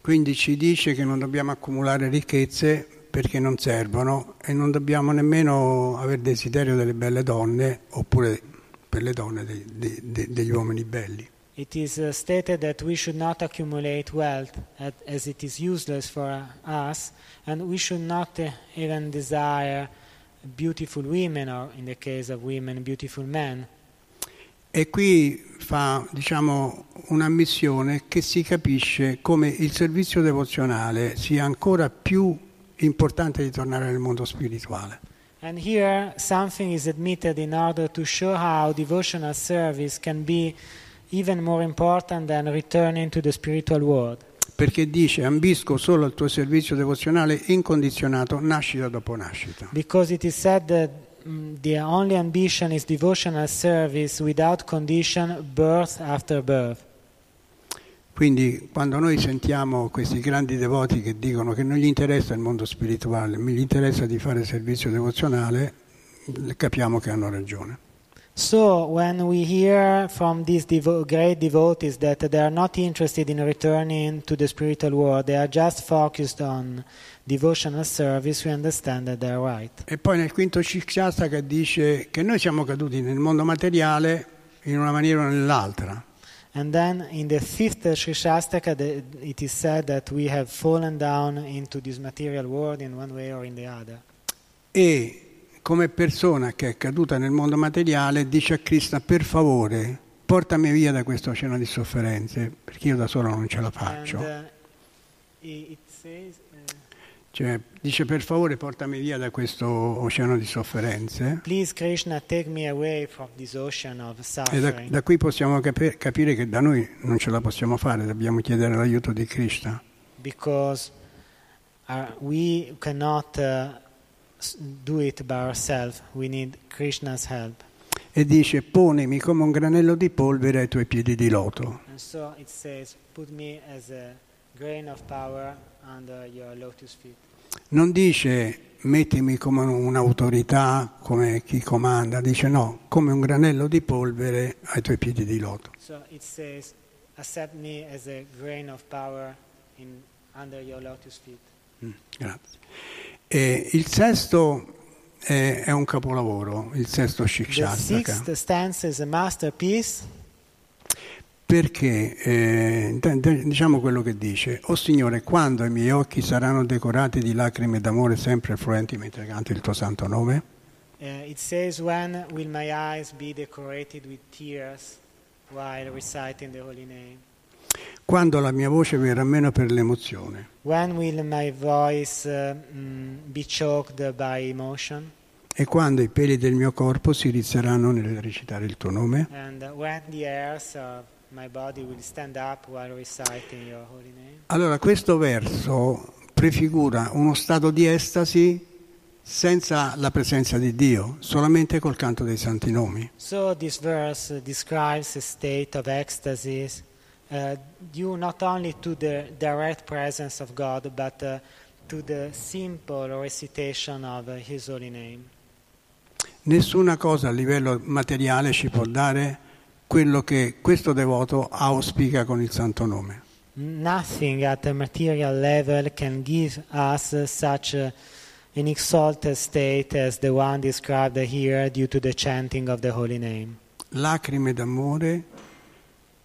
Quindi ci dice che non dobbiamo accumulare ricchezze perché non servono e non dobbiamo nemmeno avere desiderio delle belle donne oppure per le donne dei- dei- dei- degli uomini belli. It is uh, stated that we should not accumulate wealth at, as it is useless for us, and we should not uh, even desire beautiful women, or in the case of women, beautiful men. E qui fa diciamo, un'ammissione che si capisce come il servizio devozionale sia ancora più importante di tornare nel mondo spirituale. And here, something is admitted in order to show how devotional service can be even more important than returning to the spiritual world. Perché dice ambisco solo al tuo servizio devozionale incondizionato nascita dopo nascita. Because it is said that mm, the only ambition is devotional service without condition, birth after birth. Quindi quando noi sentiamo questi grandi devoti che dicono che non gli interessa il mondo spirituale, ma gli interessa di fare servizio devozionale, capiamo che hanno ragione. So, when we hear from these devo- great devotees that they are not interested in returning to the spiritual world, they are just focused on devotional service, we understand that they are right. E poi nel quinto Shikshasaka dice che noi siamo caduti nel mondo materiale in una maniera o nell'altra. And then in the fifth Sri Shastaka, the, it is said that we have fallen down into this material world in one way or in the other. E come persona che è caduta nel mondo materiale dice a Krishna per favore portami via da questo oceano di sofferenze perché io da solo non ce la And faccio. uh, says, uh, Cioè, dice per favore portami via da questo oceano di sofferenze. please Krishna, take me away from this ocean of E da, da qui possiamo capi- capire che da noi non ce la possiamo fare, dobbiamo chiedere l'aiuto di Krishna. because uh, we cannot uh, do it by ourselves. We need Krishna's help. E dice ponimi come un granello di polvere ai tuoi piedi di loto. And so it says, put me as a grain of power under your lotus feet. Non dice mettimi come un'autorità, come chi comanda, dice no, come un granello di polvere ai tuoi piedi di loto. So it says, accept me as a grain of power in, under your lotus feet. Mm, grazie. E il sesto è, è un capolavoro, il sesto The Shikshastaka, sixth stanza is a masterpiece perché eh, diciamo quello che dice, o Signore, quando i miei occhi saranno decorati di lacrime d'amore sempre fluenti mentre canto il tuo santo nome? Uh, it says, When will my eyes be decorated with tears while reciting the holy name? Quando la mia voce verrà meno per l'emozione? When will my voice uh, mm, be choked by emotion? E quando i peli del mio corpo si rizzeranno nel recitare il tuo nome? And when the hairs of my body will stand up while reciting your holy name? Allora, questo verso prefigura uno stato di estasi senza la presenza di Dio, solamente col canto dei santi nomi. So this verse describes a state of ecstasy uh, due not only to the direct presence of God, but uh, to the simple recitation of uh, His holy name. Nessuna cosa a livello materiale ci può dare quello che questo devoto auspica con il santo nome. Nothing at a material level can give us such a, an exalted state as the one described here due to the chanting of the holy name. Lacrime d'amore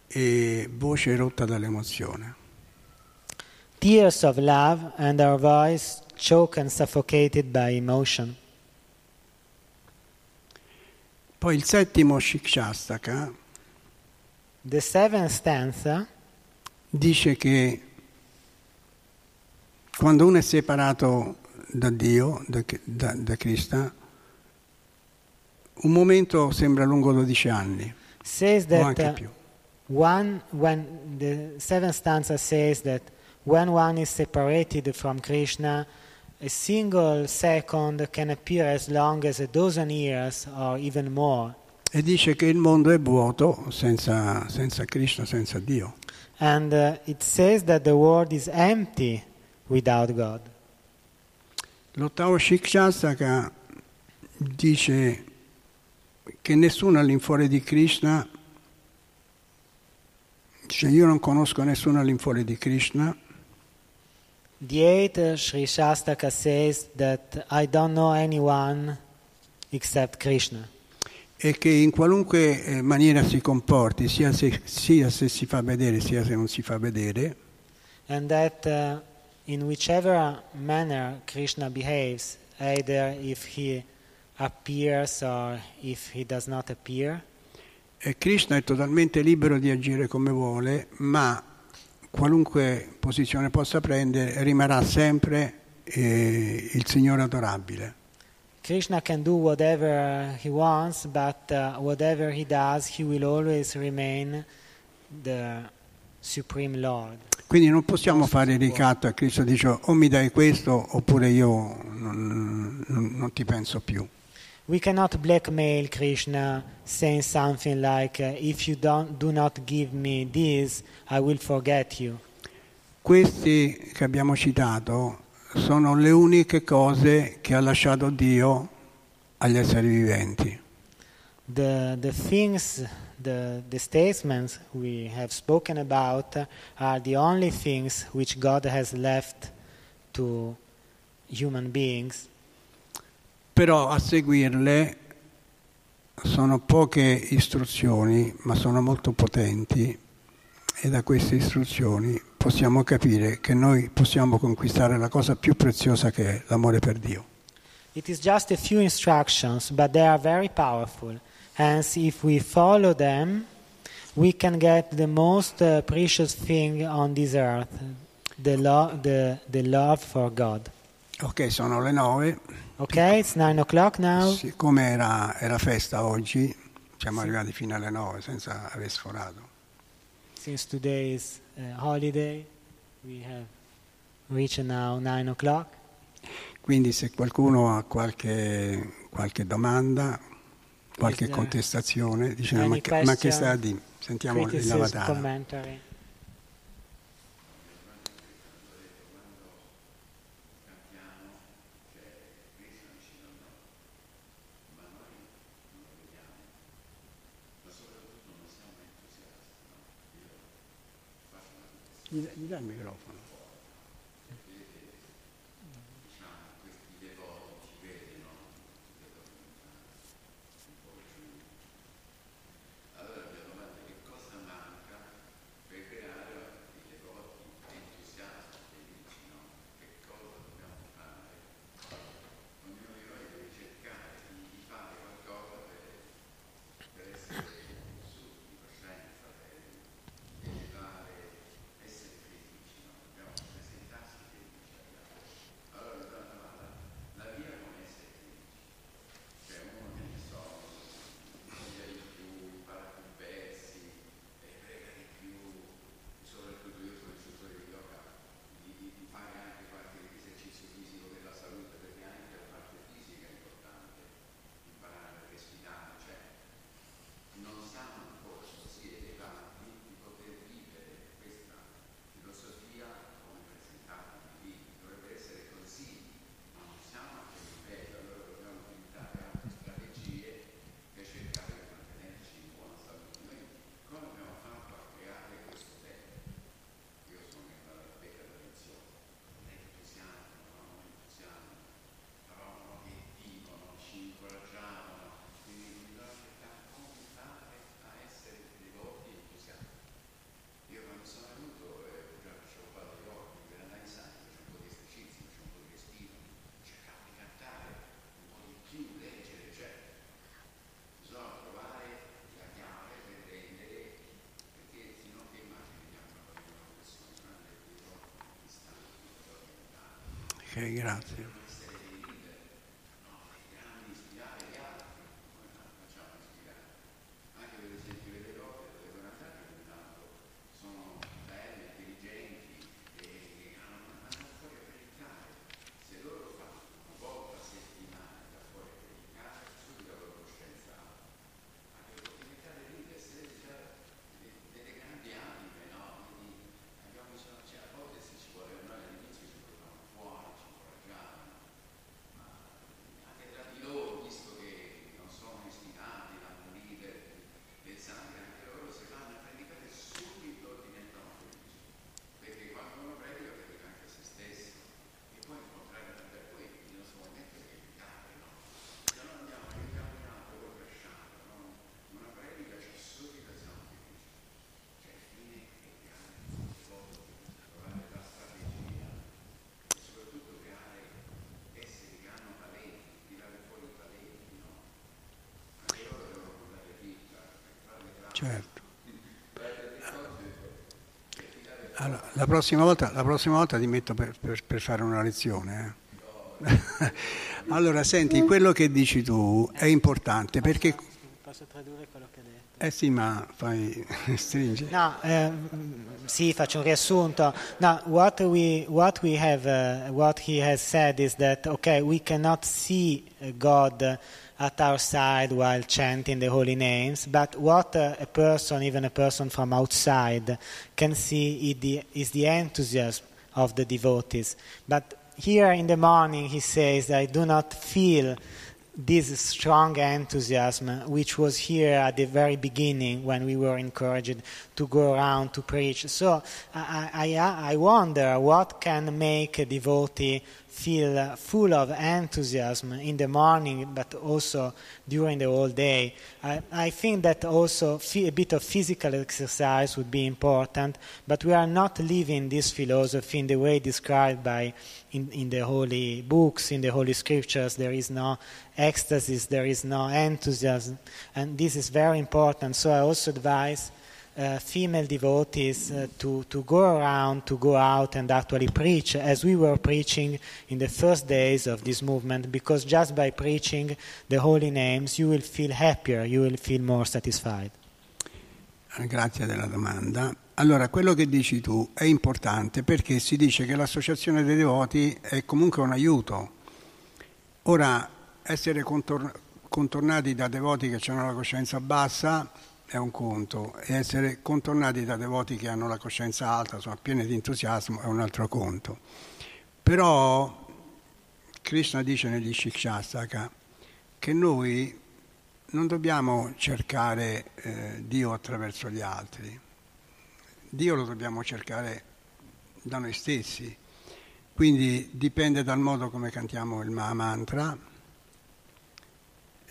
e voce rotta dall'emozione. Tears of love and our voice choked and suffocated by emotion. Poi il settimo Shikshastaka The seventh stanza dice che quando uno è separato da Dio, da, da, da Krishna, un momento sembra lungo 12 anni says o that anche uh, più. One when the seventh stanza says that when one is separated from Krishna, a single second can appear as long as a dozen years or even more. E dice che il mondo è vuoto senza, senza Krishna, senza Dio. And uh, it says that the world is empty without God. L'ottavo Shikshastaka dice che nessuno all'infuori di Krishna, dice io non conosco nessuno all'infuori di Krishna, uh, Sri Shastaka says that I don't know anyone except Krishna. e che in qualunque eh, maniera si comporti, sia se, sia se si fa vedere sia se non si fa vedere, And that uh, in whichever manner Krishna behaves, either if he appears or if he does not appear, eh, Krishna è totalmente libero di agire come vuole, ma qualunque posizione possa prendere rimarrà sempre eh, il Signore adorabile. Krishna can do whatever he wants, but uh, whatever he does, he will always remain the Supreme Lord. Quindi non possiamo fare ricatto a Cristo dice o mi dai questo oppure io non, non- non ti penso più. We cannot blackmail Krishna saying something like, uh, if you don't, do not give me this, I will forget you. Questi che abbiamo citato sono le uniche cose che ha lasciato Dio agli esseri viventi. The, the things, the, the statements we have spoken about are the only things which God has left to human beings. Però a seguirle sono poche istruzioni, ma sono molto potenti E da queste istruzioni possiamo capire che noi possiamo conquistare la cosa più preziosa che è l'amore per Dio. It is just a few instructions, but they are very powerful. Hence, if we follow them, we can get the most uh, precious thing on this earth the, lo- the, the love for God. Ok, sono le nove. Okay, it's nine o'clock now. Siccome era, era festa oggi, siamo arrivati fino alle nove senza aver sforato. Since today is uh, holiday, we have reached now nine o'clock. Quindi se qualcuno ha qualche, qualche domanda, qualche contestazione, dice ma, che- ma che sta a dire? Sentiamo il Criticism, Lavatara. commentary. Gli, gli dai Grazie. Certo. Allora, la, prossima volta, la prossima volta ti metto per, per- per fare una lezione. eh. allora, senti, quello che dici tu è importante perché... Posso tradurre quello che ha detto? Eh sì, ma fai... stringi. No, ehm, sì, faccio un riassunto. No, what we, what we have, uh, what he has said is that, okay, we cannot see uh, God at our side while chanting the holy names, but what a person, even a person from outside, can see is the, is the enthusiasm of the devotees. But here in the morning he says, I do not feel this strong enthusiasm, which was here at the very beginning when we were encouraged to go around to preach. So I, I, I wonder what can make a devotee feel uh, full of enthusiasm in the morning, but also during the whole day. I, I think that also a bit of physical exercise would be important, but we are not living this philosophy in the way described by in, in the holy books, in the holy scriptures. There is no ecstasy, there is no enthusiasm, and this is very important. So I also advise uh, female devotees uh, to, to go around, to go out and actually preach, as we were preaching in the first days of this movement, because just by preaching the holy names you will feel happier, you will feel more satisfied. Grazie della domanda. Allora, quello che dici tu è importante perché si dice che l'associazione dei devoti è comunque un aiuto. Ora, essere contor- contornati da devoti che hanno la coscienza bassa è un conto e essere contornati da devoti che hanno la coscienza alta, sono pieni di entusiasmo, è un altro conto. Però Krishna dice negli Shikshasaka che noi non dobbiamo cercare eh, Dio attraverso gli altri, Dio lo dobbiamo cercare da noi stessi. Quindi dipende dal modo come cantiamo il Maha Mantra,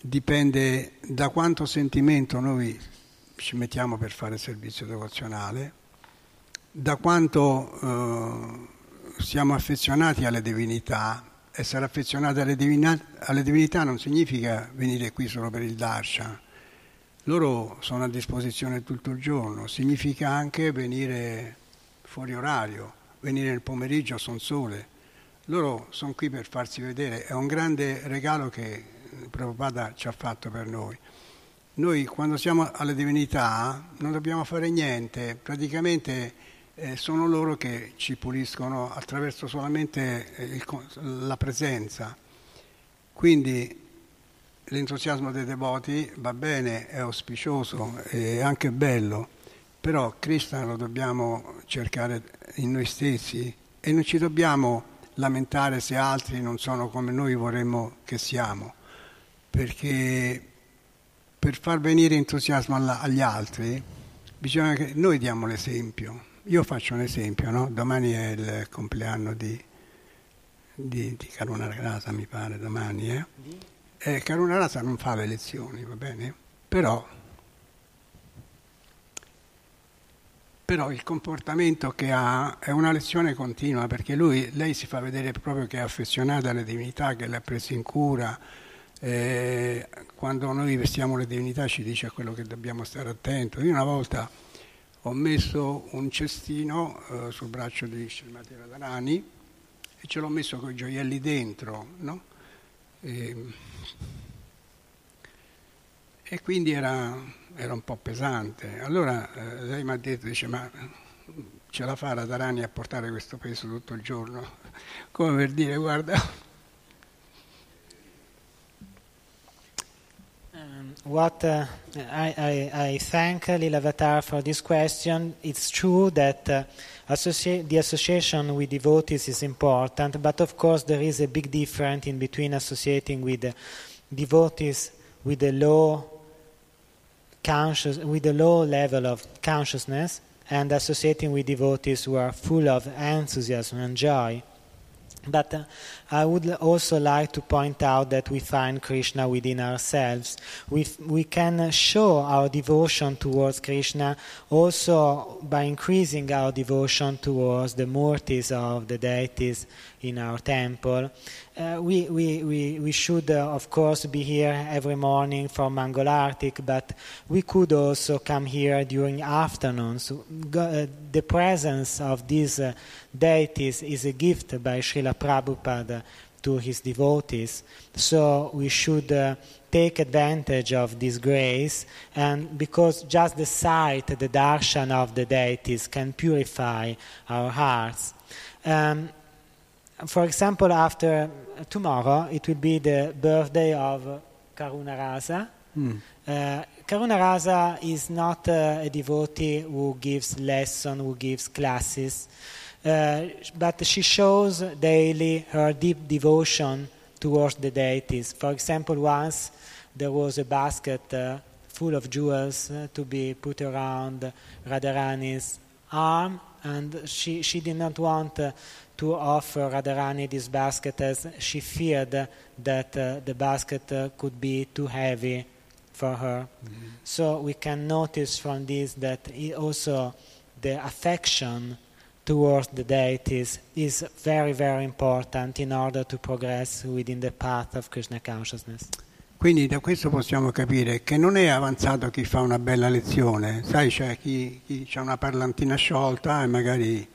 dipende da quanto sentimento noi ci mettiamo per fare servizio devozionale, da quanto eh, siamo affezionati alle divinità. Essere affezionati alle divinità, alle divinità non significa venire qui solo per il darshan. Loro sono a disposizione tutto il giorno, significa anche venire fuori orario, venire nel pomeriggio a son sole. Loro sono qui per farsi vedere, è un grande regalo che Prabhupada ci ha fatto per noi. Noi quando siamo alle divinità non dobbiamo fare niente, praticamente eh, sono loro che ci puliscono attraverso solamente il, la presenza. Quindi l'entusiasmo dei devoti va bene, è auspicioso, è anche bello, però Krishna lo dobbiamo cercare in noi stessi e non ci dobbiamo lamentare se altri non sono come noi vorremmo che siamo, perché per far venire entusiasmo agli altri bisogna che noi diamo l'esempio. Io faccio un esempio, no? domani è il compleanno di, di, di Karuna Rasa, mi pare, domani. Eh? Eh, Karuna Rasa non fa le lezioni, va bene? Però, però il comportamento che ha è una lezione continua perché lui, lei si fa vedere proprio che è affezionata alle divinità, che le ha prese in cura. Eh, quando noi vestiamo le divinità ci dice a quello che dobbiamo stare attento. Io una volta ho messo un cestino eh, sul braccio di Srimati Radharani e ce l'ho messo con i gioielli dentro, no? E, e quindi era, era, un po' pesante. Allora eh, lei mi ha detto, dice, ma ce la fa Radharani a portare questo peso tutto il giorno? Come per dire, guarda... what uh, I, I, I, thank Lilavatar for this question. It's true that uh, associ- the association with devotees is important, but of course there is a big difference in between associating with uh, devotees with a low conscious, with a low level of consciousness, and associating with devotees who are full of enthusiasm and joy. But uh, I would also like to point out that we find Krishna within ourselves. We, we can show our devotion towards Krishna also by increasing our devotion towards the murtis of the deities in our temple. Uh, we, we, we, we should, uh, of course, be here every morning from for Mangolartik, but we could also come here during afternoons. Go, uh, the presence of these uh, deities is a gift by Srila Prabhupada to his devotees. So we should uh, take advantage of this grace, and because just the sight, the darshan of the deities can purify our hearts. Um, for example, after tomorrow, it will be the birthday of Karuna Rasa. Mm. Uh, Karuna Rasa is not uh, a devotee who gives lessons, who gives classes, uh, but she shows daily her deep devotion towards the deities. For example, once there was a basket uh, full of jewels uh, to be put around Radharani's arm and she, she did not want uh, to offer Radharani this basket as she feared that uh, the basket uh, could be too heavy for her. So we can notice from this that also the affection towards the deities is very, very important in order to progress within the path of Krishna consciousness. Quindi da questo possiamo capire che non è avanzato chi fa una bella lezione, sai, c'è chi, chi ha una parlantina sciolta e magari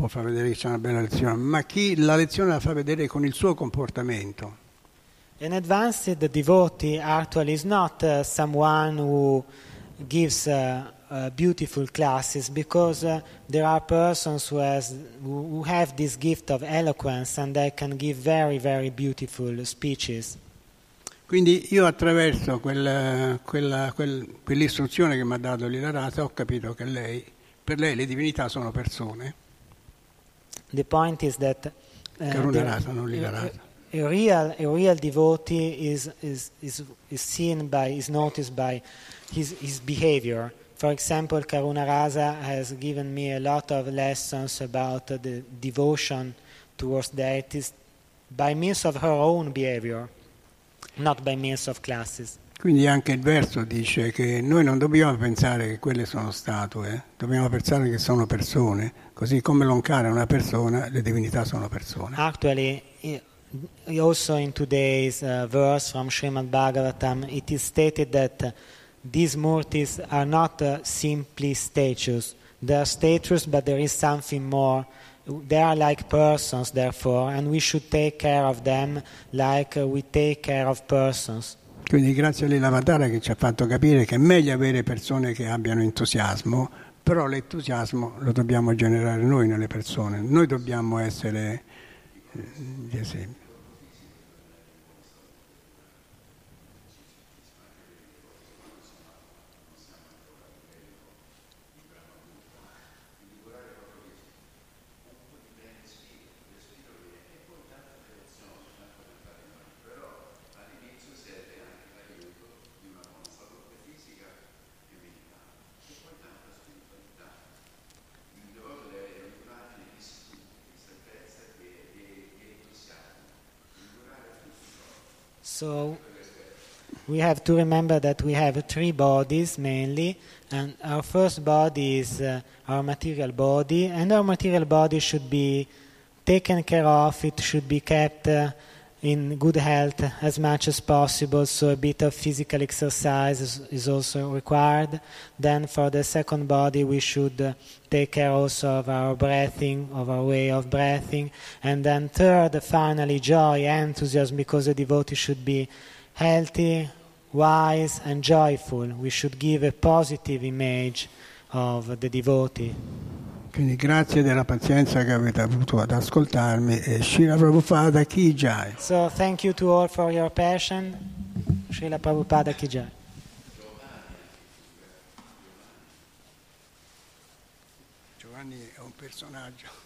può far vedere che c'è una bella lezione, ma chi la lezione la fa vedere con il suo comportamento. An advanced devotee actually is not uh, someone who gives uh, uh, beautiful classes because uh, there are persons who, has, who have this gift of eloquence and they can give very, very beautiful speeches. Quindi io attraverso quel- quella- quel- quell'istruzione che mi ha dato Lila Rasa ho capito che lei, per lei le divinità sono persone, The point is that uh, the- a, a real, a real devotee is, is, is, is seen by, is noticed by his, his behavior. For example, Karuna Rasa has given me a lot of lessons about uh, the devotion towards deities by means of her own behavior, not by means of classes. Quindi anche il verso dice che noi non dobbiamo pensare che quelle sono statue, dobbiamo pensare che sono persone, così come l'onkara è una persona, le divinità sono persone. Actually, also in today's uh, verse from Srimad Bhagavatam, it is stated that these murtis are not uh, simply statues. They are statues, but there is something more. They are like persons, therefore, and we should take care of them like uh, we take care of persons. Quindi grazie a Lilavatara che ci ha fatto capire che è meglio avere persone che abbiano entusiasmo, però l'entusiasmo lo dobbiamo generare noi nelle persone, noi dobbiamo essere eh, gli esempi. So we have to remember that we have three bodies mainly, and our first body is uh, our material body, and our material body should be taken care of, it should be kept uh, in good health as much as possible, so a bit of physical exercise is, is also required. Then for the second body, we should uh, take care also of our breathing, of our way of breathing. And then third, finally, joy, enthusiasm, because a devotee should be healthy, wise, and joyful. We should give a positive image of the devotee. Quindi grazie della pazienza che avete avuto ad ascoltarmi e Shira Prabhupada Ki Jai. So thank you to all for your passion. Srila Prabhupada Ki Jai. Giovanni è un personaggio